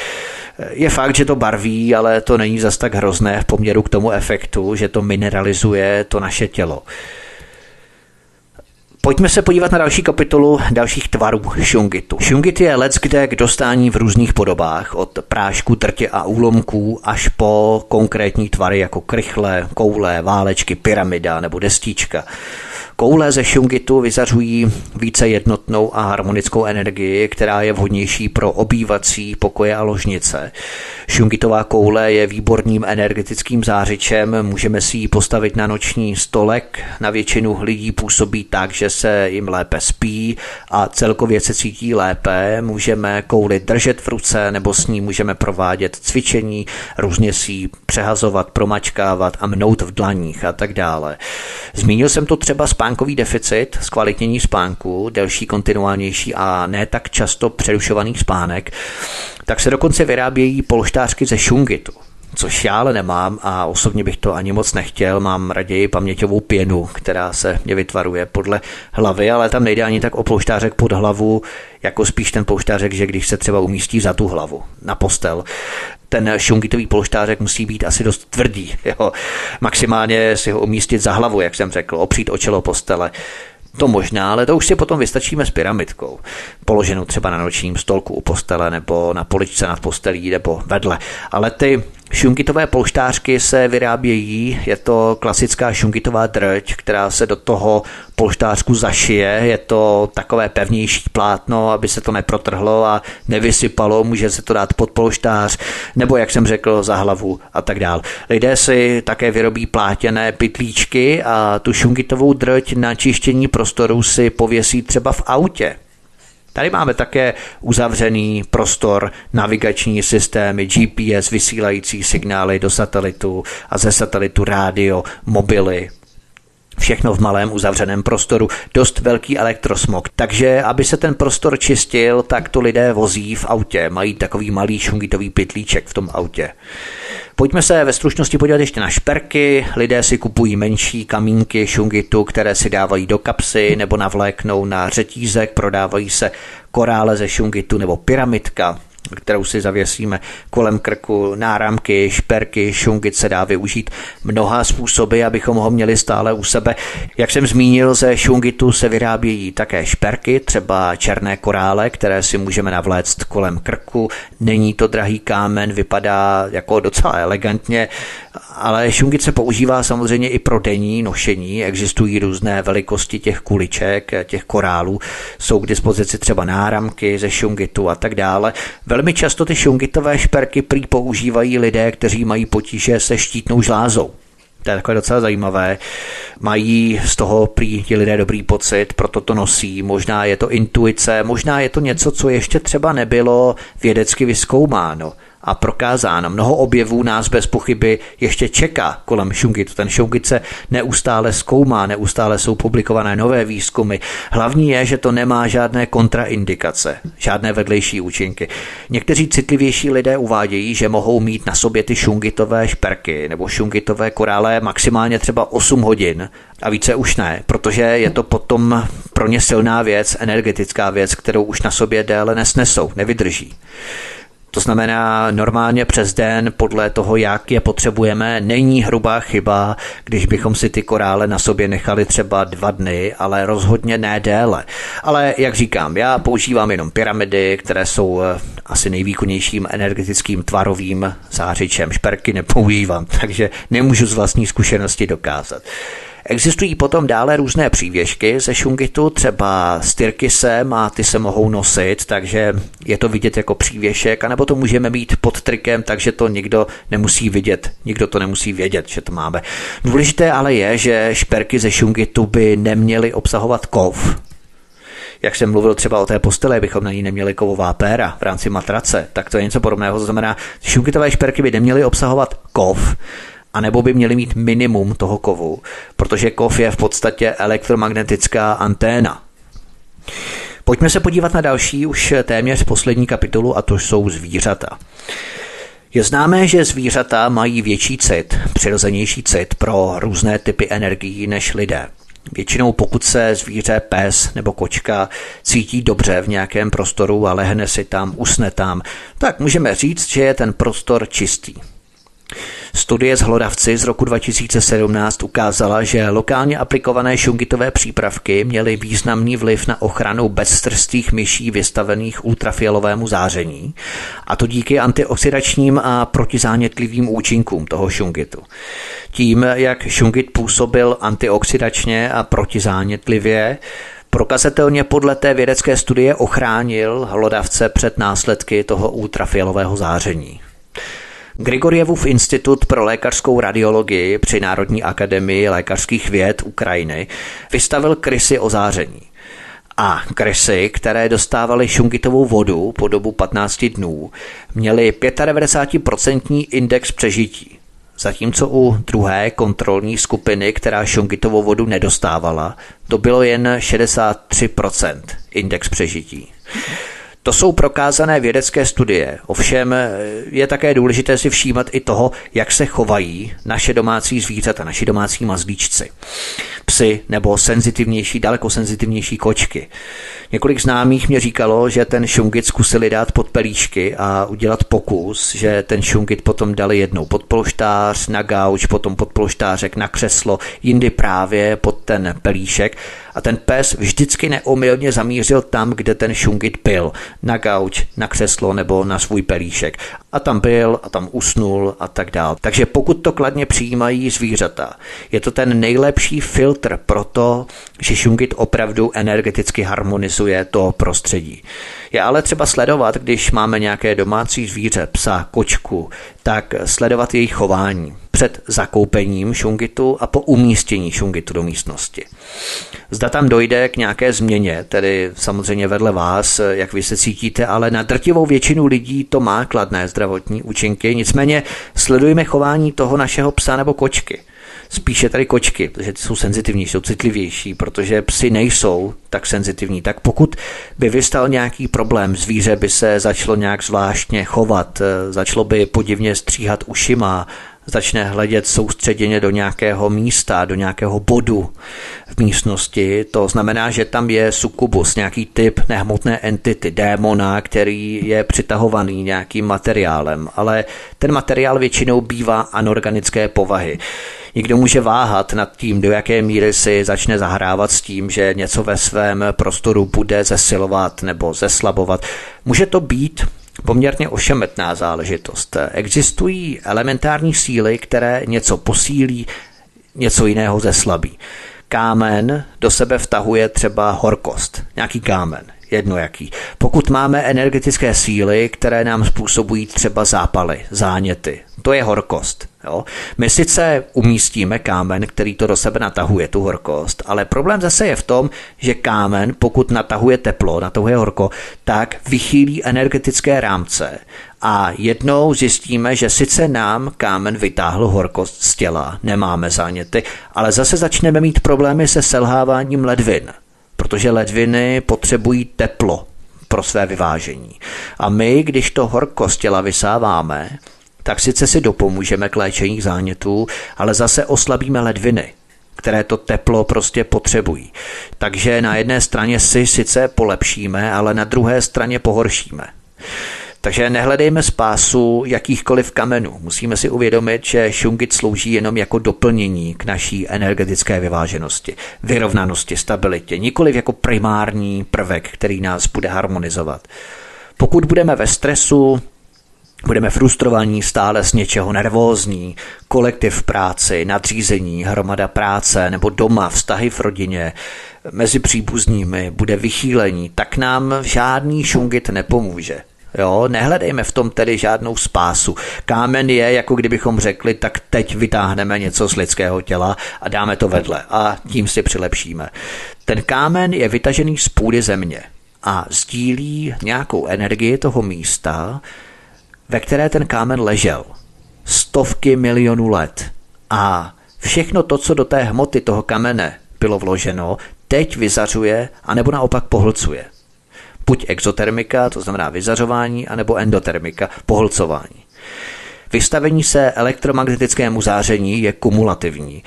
Je fakt, že to barví, ale to není zas tak hrozné v poměru k tomu efektu, že to mineralizuje to naše tělo. Pojďme se podívat na další kapitolu dalších tvarů šungitu. Šungit je lec kde k dostání v různých podobách, od prášku, trtě a úlomků až po konkrétní tvary jako krychle, koule, válečky, pyramida nebo destička. Koule ze šungitu vyzařují více jednotnou a harmonickou energii, která je vhodnější pro obývací pokoje a ložnice. Šungitová koule je výborným energetickým zářičem, můžeme si ji postavit na noční stolek, na většinu lidí působí tak, že se jim lépe spí a celkově se cítí lépe, můžeme kouli držet v ruce nebo s ní můžeme provádět cvičení, různě si ji přehazovat, promačkávat a mnout v dlaních a tak dále. Zmínil jsem to třeba spánkový deficit, zkvalitnění spánku, delší, kontinuálnější a ne tak často přerušovaný spánek, tak se dokonce vyrábějí polštářky ze šungitu což já ale nemám a osobně bych to ani moc nechtěl. Mám raději paměťovou pěnu, která se mě vytvaruje podle hlavy, ale tam nejde ani tak o polštářek pod hlavu, jako spíš ten polštářek, že když se třeba umístí za tu hlavu na postel, ten šungitový polštářek musí být asi dost tvrdý. Jo. Maximálně si ho umístit za hlavu, jak jsem řekl, opřít o čelo postele. To možná, ale to už si potom vystačíme s pyramidkou. Položenou třeba na nočním stolku u postele nebo na poličce nad postelí nebo vedle. Ale ty Šunkitové polštářky se vyrábějí, je to klasická šunkitová drť, která se do toho polštářku zašije, je to takové pevnější plátno, aby se to neprotrhlo a nevysypalo, může se to dát pod polštář, nebo jak jsem řekl, za hlavu a tak dál. Lidé si také vyrobí plátěné pytlíčky a tu šunkitovou drť na čištění prostoru si pověsí třeba v autě. Tady máme také uzavřený prostor, navigační systémy, GPS, vysílající signály do satelitu a ze satelitu rádio, mobily, všechno v malém uzavřeném prostoru, dost velký elektrosmog. Takže, aby se ten prostor čistil, tak to lidé vozí v autě, mají takový malý šungitový pytlíček v tom autě. Pojďme se ve stručnosti podívat ještě na šperky. Lidé si kupují menší kamínky šungitu, které si dávají do kapsy nebo navléknou na řetízek, prodávají se korále ze šungitu nebo pyramidka kterou si zavěsíme kolem krku, náramky, šperky, šungit se dá využít mnoha způsoby, abychom ho měli stále u sebe. Jak jsem zmínil, ze šungitu se vyrábějí také šperky, třeba černé korále, které si můžeme navléct kolem krku. Není to drahý kámen, vypadá jako docela elegantně. Ale šungit se používá samozřejmě i pro denní nošení. Existují různé velikosti těch kuliček, těch korálů. Jsou k dispozici třeba náramky ze šungitu a tak dále. Velmi často ty šungitové šperky prý používají lidé, kteří mají potíže se štítnou žlázou. To je takové docela zajímavé. Mají z toho prý ti lidé dobrý pocit, proto to nosí. Možná je to intuice, možná je to něco, co ještě třeba nebylo vědecky vyskoumáno a prokázáno. Mnoho objevů nás bez pochyby ještě čeká kolem šungitu. Ten šungit se neustále zkoumá, neustále jsou publikované nové výzkumy. Hlavní je, že to nemá žádné kontraindikace, žádné vedlejší účinky. Někteří citlivější lidé uvádějí, že mohou mít na sobě ty šungitové šperky nebo šungitové korále maximálně třeba 8 hodin a více už ne, protože je to potom pro ně silná věc, energetická věc, kterou už na sobě déle nesnesou, nevydrží. To znamená, normálně přes den, podle toho, jak je potřebujeme, není hrubá chyba, když bychom si ty korále na sobě nechali třeba dva dny, ale rozhodně ne déle. Ale jak říkám, já používám jenom pyramidy, které jsou eh, asi nejvýkonnějším energetickým tvarovým zářičem. Šperky nepoužívám, takže nemůžu z vlastní zkušenosti dokázat. Existují potom dále různé přívěšky ze šungitu, třeba s tyrkysem a ty se mohou nosit, takže je to vidět jako přívěšek, anebo to můžeme mít pod trikem, takže to nikdo nemusí vidět, nikdo to nemusí vědět, že to máme. Důležité ale je, že šperky ze šungitu by neměly obsahovat kov, jak jsem mluvil třeba o té postele, bychom na ní neměli kovová péra v rámci matrace, tak to je něco podobného. To znamená, šunkitové šperky by neměly obsahovat kov, anebo by měly mít minimum toho kovu, protože kov je v podstatě elektromagnetická anténa. Pojďme se podívat na další, už téměř poslední kapitolu, a to jsou zvířata. Je známé, že zvířata mají větší cit, přirozenější cit pro různé typy energií než lidé. Většinou pokud se zvíře, pes nebo kočka cítí dobře v nějakém prostoru a lehne si tam, usne tam, tak můžeme říct, že je ten prostor čistý. Studie z hlodavci z roku 2017 ukázala, že lokálně aplikované šungitové přípravky měly významný vliv na ochranu bezstrstých myší vystavených ultrafialovému záření, a to díky antioxidačním a protizánětlivým účinkům toho šungitu. Tím, jak šungit působil antioxidačně a protizánětlivě, Prokazatelně podle té vědecké studie ochránil hlodavce před následky toho ultrafialového záření. Grigorievův institut pro lékařskou radiologii při Národní akademii lékařských věd Ukrajiny vystavil krysy ozáření. A krysy, které dostávaly šungitovou vodu po dobu 15 dnů, měly 95% index přežití. Zatímco u druhé kontrolní skupiny, která šungitovou vodu nedostávala, to bylo jen 63% index přežití. To jsou prokázané vědecké studie. Ovšem je také důležité si všímat i toho, jak se chovají naše domácí zvířata, naši domácí mazlíčci. Psy nebo senzitivnější, daleko senzitivnější kočky. Několik známých mě říkalo, že ten šungit zkusili dát pod pelíšky a udělat pokus, že ten šungit potom dali jednou pod polštář, na gauč, potom pod polštářek, na křeslo, jindy právě pod ten pelíšek a ten pes vždycky neomylně zamířil tam, kde ten šungit byl, na gauč, na křeslo nebo na svůj pelíšek. A tam byl a tam usnul a tak dál. Takže pokud to kladně přijímají zvířata, je to ten nejlepší filtr pro to, že šungit opravdu energeticky harmonizuje to prostředí. Je ale třeba sledovat, když máme nějaké domácí zvíře, psa, kočku, tak sledovat jejich chování před zakoupením šungitu a po umístění šungitu do místnosti. Zda tam dojde k nějaké změně, tedy samozřejmě vedle vás, jak vy se cítíte, ale na drtivou většinu lidí to má kladné zdravotní účinky, nicméně sledujeme chování toho našeho psa nebo kočky spíše tady kočky, protože ty jsou senzitivní, jsou citlivější, protože psy nejsou tak senzitivní. Tak pokud by vystal nějaký problém, zvíře by se začalo nějak zvláštně chovat, eh, začalo by podivně stříhat ušima, začne hledět soustředěně do nějakého místa, do nějakého bodu v místnosti. To znamená, že tam je sukubus, nějaký typ nehmotné entity, démona, který je přitahovaný nějakým materiálem, ale ten materiál většinou bývá anorganické povahy. Někdo může váhat nad tím, do jaké míry si začne zahrávat s tím, že něco ve svém prostoru bude zesilovat nebo zeslabovat. Může to být poměrně ošemetná záležitost. Existují elementární síly, které něco posílí, něco jiného zeslabí. Kámen do sebe vtahuje třeba horkost, nějaký kámen, jedno jaký. Pokud máme energetické síly, které nám způsobují třeba zápaly, záněty, to je horkost. Jo? My sice umístíme kámen, který to do sebe natahuje, tu horkost, ale problém zase je v tom, že kámen, pokud natahuje teplo, natahuje horko, tak vychýlí energetické rámce a jednou zjistíme, že sice nám kámen vytáhl horkost z těla, nemáme záněty, ale zase začneme mít problémy se selháváním ledvin, protože ledviny potřebují teplo pro své vyvážení. A my, když to horko z těla vysáváme, tak sice si dopomůžeme k léčení zánětů, ale zase oslabíme ledviny, které to teplo prostě potřebují. Takže na jedné straně si sice polepšíme, ale na druhé straně pohoršíme. Takže nehledejme spásu jakýchkoliv kamenů. Musíme si uvědomit, že šungit slouží jenom jako doplnění k naší energetické vyváženosti, vyrovnanosti, stabilitě, nikoliv jako primární prvek, který nás bude harmonizovat. Pokud budeme ve stresu, Budeme frustrovaní, stále z něčeho nervózní, kolektiv v práci, nadřízení, hromada práce nebo doma, vztahy v rodině, mezi příbuznými, bude vychýlení, tak nám žádný šungit nepomůže. Jo, nehledejme v tom tedy žádnou spásu. Kámen je, jako kdybychom řekli, tak teď vytáhneme něco z lidského těla a dáme to vedle a tím si přilepšíme. Ten kámen je vytažený z půdy země a sdílí nějakou energii toho místa, ve které ten kámen ležel. Stovky milionů let. A všechno to, co do té hmoty toho kamene bylo vloženo, teď vyzařuje, anebo naopak pohlcuje. Buď exotermika, to znamená vyzařování, anebo endotermika, pohlcování. Vystavení se elektromagnetickému záření je kumulativní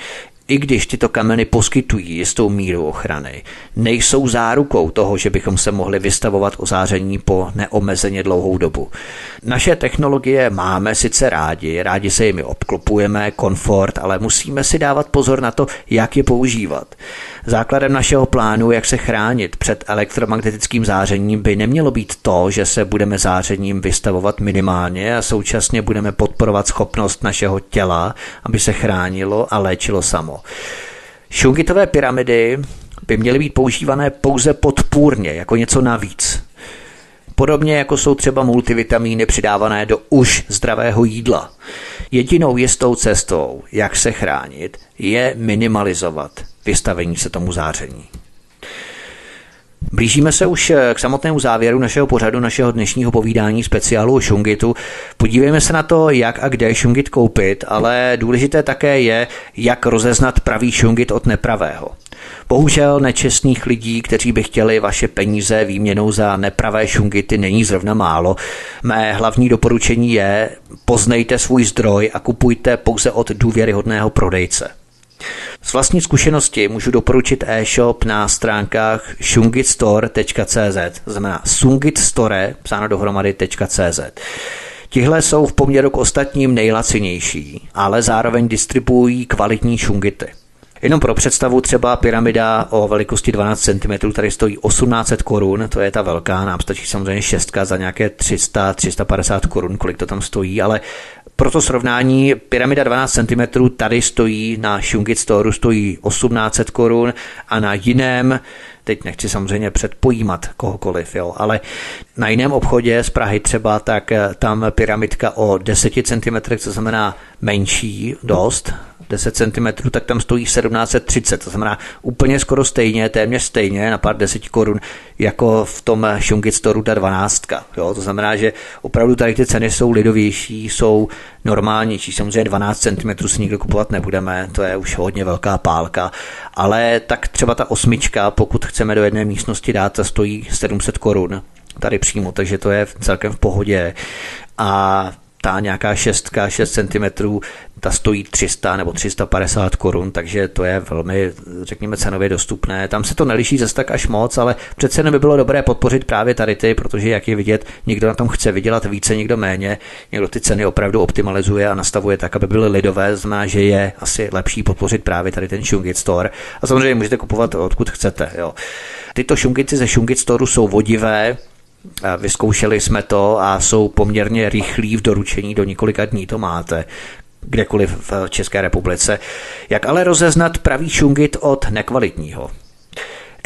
i když tyto kameny poskytují jistou míru ochrany, nejsou zárukou toho, že bychom se mohli vystavovat ozáření po neomezeně dlouhou dobu. Naše technologie máme sice rádi, rádi se jimi obklopujeme, komfort, ale musíme si dávat pozor na to, jak je používat. Základem našeho plánu, jak se chránit před elektromagnetickým zářením, by nemělo být to, že se budeme zářením vystavovat minimálně a současně budeme podporovat schopnost našeho těla, aby se chránilo a léčilo samo. Šungitové pyramidy by měly být používané pouze podpůrně, jako něco navíc. Podobně jako jsou třeba multivitamíny přidávané do už zdravého jídla. Jedinou jistou cestou, jak se chránit, je minimalizovat vystavení se tomu záření. Blížíme se už k samotnému závěru našeho pořadu, našeho dnešního povídání speciálu o šungitu. Podívejme se na to, jak a kde šungit koupit, ale důležité také je, jak rozeznat pravý šungit od nepravého. Bohužel nečestných lidí, kteří by chtěli vaše peníze výměnou za nepravé šungity, není zrovna málo. Mé hlavní doporučení je, poznejte svůj zdroj a kupujte pouze od důvěryhodného prodejce. Z vlastní zkušenosti můžu doporučit e-shop na stránkách shungitstore.cz, znamená sungitstore, psáno dohromady.cz. Tihle jsou v poměru k ostatním nejlacinější, ale zároveň distribuují kvalitní šungity. Jenom pro představu třeba pyramida o velikosti 12 cm tady stojí 1800 korun, to je ta velká, nám stačí samozřejmě šestka za nějaké 300-350 korun, kolik to tam stojí, ale pro to srovnání pyramida 12 cm tady stojí na Shungit Store stojí 1800 korun a na jiném teď nechci samozřejmě předpojímat kohokoliv, jo, ale na jiném obchodě z Prahy třeba, tak tam pyramidka o 10 cm, co znamená menší dost, 10 cm, tak tam stojí 1730, to znamená úplně skoro stejně, téměř stejně, na pár deseti korun, jako v tom Shungit Store ta 12. Jo? To znamená, že opravdu tady ty ceny jsou lidovější, jsou normálnější. Samozřejmě 12 cm si nikdo kupovat nebudeme, to je už hodně velká pálka, ale tak třeba ta osmička, pokud chceme do jedné místnosti dát, ta stojí 700 korun tady přímo, takže to je celkem v pohodě. A ta nějaká šestka, 6 cm, ta stojí 300 nebo 350 korun, takže to je velmi, řekněme, cenově dostupné. Tam se to neliší zase tak až moc, ale přece by bylo dobré podpořit právě tady ty, protože jak je vidět, někdo na tom chce vydělat více, někdo méně, někdo ty ceny opravdu optimalizuje a nastavuje tak, aby byly lidové, znamená, že je asi lepší podpořit právě tady ten Shungit Store. A samozřejmě můžete kupovat odkud chcete. Jo. Tyto šungici ze Shungit Store jsou vodivé, Vyzkoušeli jsme to a jsou poměrně rychlí v doručení, do několika dní to máte kdekoliv v České republice. Jak ale rozeznat pravý šungit od nekvalitního?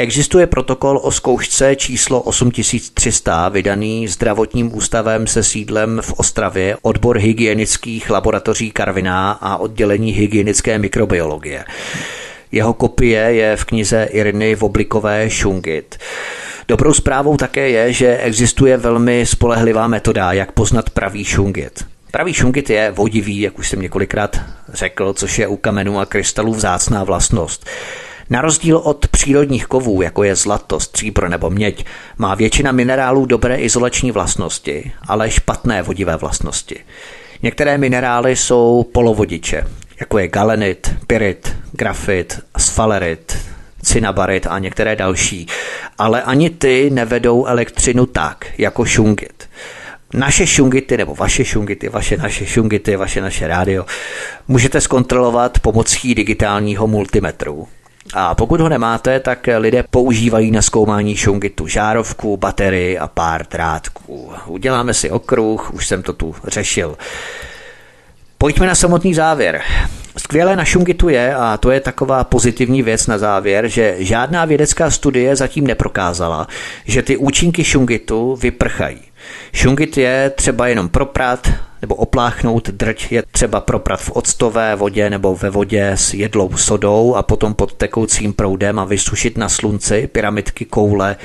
Existuje protokol o zkoušce číslo 8300, vydaný zdravotním ústavem se sídlem v Ostravě, odbor hygienických laboratoří Karviná a oddělení hygienické mikrobiologie. Jeho kopie je v knize Iriny Voblikové Šungit. Dobrou zprávou také je, že existuje velmi spolehlivá metoda, jak poznat pravý šungit. Pravý šungit je vodivý, jak už jsem několikrát řekl, což je u kamenů a krystalů vzácná vlastnost. Na rozdíl od přírodních kovů, jako je zlato, stříbro nebo měď, má většina minerálů dobré izolační vlastnosti, ale špatné vodivé vlastnosti. Některé minerály jsou polovodiče, jako je galenit, pyrit, grafit, sfalerit, cinabarit a některé další, ale ani ty nevedou elektřinu tak, jako šungit. Naše šungity, nebo vaše šungity, vaše naše šungity, vaše naše rádio, můžete zkontrolovat pomocí digitálního multimetru. A pokud ho nemáte, tak lidé používají na zkoumání šungitu žárovku, baterii a pár drátků. Uděláme si okruh, už jsem to tu řešil. Pojďme na samotný závěr. Skvělé na šungitu je, a to je taková pozitivní věc na závěr, že žádná vědecká studie zatím neprokázala, že ty účinky šungitu vyprchají. Šungit je třeba jenom proprat nebo opláchnout drť je třeba proprat v octové vodě nebo ve vodě s jedlou sodou a potom pod tekoucím proudem a vysušit na slunci pyramidky, koule,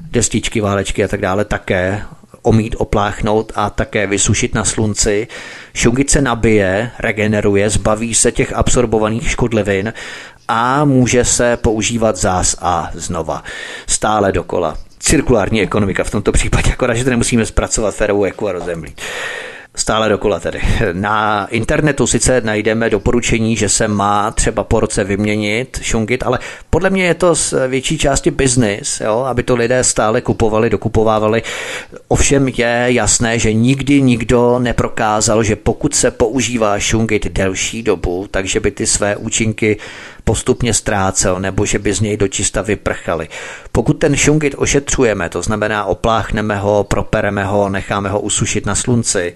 destičky, válečky a tak dále také omít, opláchnout a také vysušit na slunci. Šungit se nabije, regeneruje, zbaví se těch absorbovaných škodlivin a může se používat zás a znova. Stále dokola. Cirkulární ekonomika v tomto případě, akorát, že to nemusíme zpracovat ferovou jako a rozemlít. Stále dokola tedy. Na internetu sice najdeme doporučení, že se má třeba po roce vyměnit šungit, ale podle mě je to z větší části biznis, aby to lidé stále kupovali, dokupovávali. Ovšem je jasné, že nikdy nikdo neprokázal, že pokud se používá šungit delší dobu, takže by ty své účinky postupně ztrácel nebo že by z něj dočista vyprchali. Pokud ten šungit ošetřujeme, to znamená opláchneme ho, propereme ho, necháme ho usušit na slunci,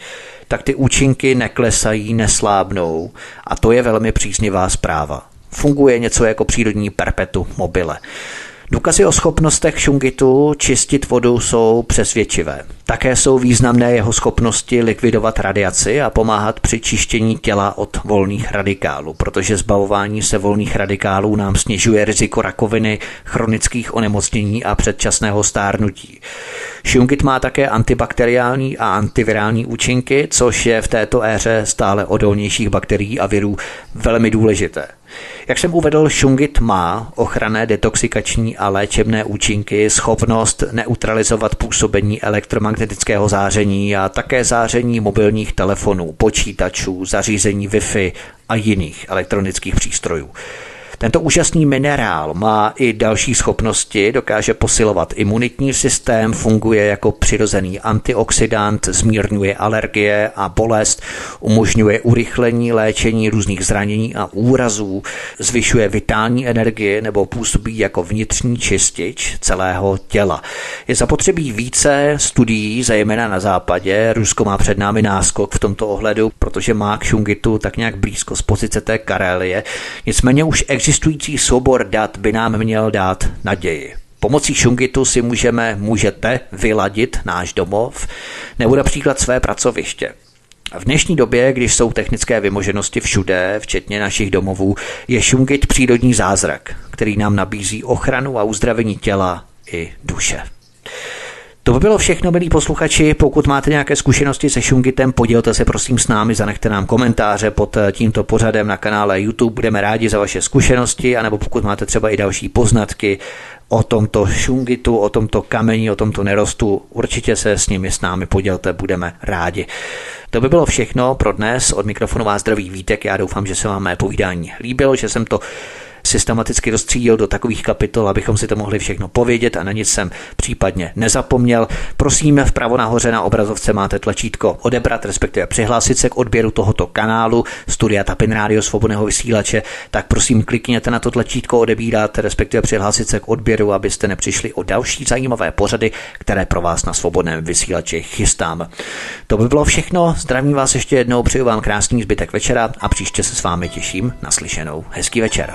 tak ty účinky neklesají, neslábnou a to je velmi příznivá zpráva. Funguje něco jako přírodní perpetu mobile. Důkazy o schopnostech šungitu čistit vodu jsou přesvědčivé. Také jsou významné jeho schopnosti likvidovat radiaci a pomáhat při čištění těla od volných radikálů, protože zbavování se volných radikálů nám snižuje riziko rakoviny, chronických onemocnění a předčasného stárnutí. Šungit má také antibakteriální a antivirální účinky, což je v této éře stále odolnějších bakterií a virů velmi důležité. Jak jsem uvedl, šungit má ochranné, detoxikační a léčebné účinky, schopnost neutralizovat působení elektromagnetického záření a také záření mobilních telefonů, počítačů, zařízení Wi-Fi a jiných elektronických přístrojů. Tento úžasný minerál má i další schopnosti, dokáže posilovat imunitní systém, funguje jako přirozený antioxidant, zmírňuje alergie a bolest, umožňuje urychlení léčení různých zranění a úrazů, zvyšuje vitální energii nebo působí jako vnitřní čistič celého těla. Je zapotřebí více studií, zejména na západě. Rusko má před námi náskok v tomto ohledu, protože má k Šungitu tak nějak blízko z pozice té Karelie. Nicméně už existuje existující soubor dat by nám měl dát naději. Pomocí šungitu si můžeme, můžete vyladit náš domov nebo například své pracoviště. V dnešní době, když jsou technické vymoženosti všude, včetně našich domovů, je šungit přírodní zázrak, který nám nabízí ochranu a uzdravení těla i duše. To by bylo všechno, milí posluchači. Pokud máte nějaké zkušenosti se šungitem, podělte se prosím s námi, zanechte nám komentáře pod eh, tímto pořadem na kanále YouTube. Budeme rádi za vaše zkušenosti, anebo pokud máte třeba i další poznatky o tomto šungitu, o tomto kameni, o tomto nerostu, určitě se s nimi s námi podělte, budeme rádi. To by bylo všechno pro dnes. Od mikrofonu vás zdraví Vítek. Já doufám, že se vám mé povídání líbilo, že jsem to systematicky rozstřídil do takových kapitol, abychom si to mohli všechno povědět a na nic jsem případně nezapomněl. Prosím, vpravo nahoře na obrazovce máte tlačítko odebrat, respektive přihlásit se k odběru tohoto kanálu Studia Tapin Radio Svobodného vysílače, tak prosím klikněte na to tlačítko odebírat, respektive přihlásit se k odběru, abyste nepřišli o další zajímavé pořady, které pro vás na svobodném vysílači chystám. To by bylo všechno, zdravím vás ještě jednou, přeju vám krásný zbytek večera a příště se s vámi těším na slyšenou. Hezký večer.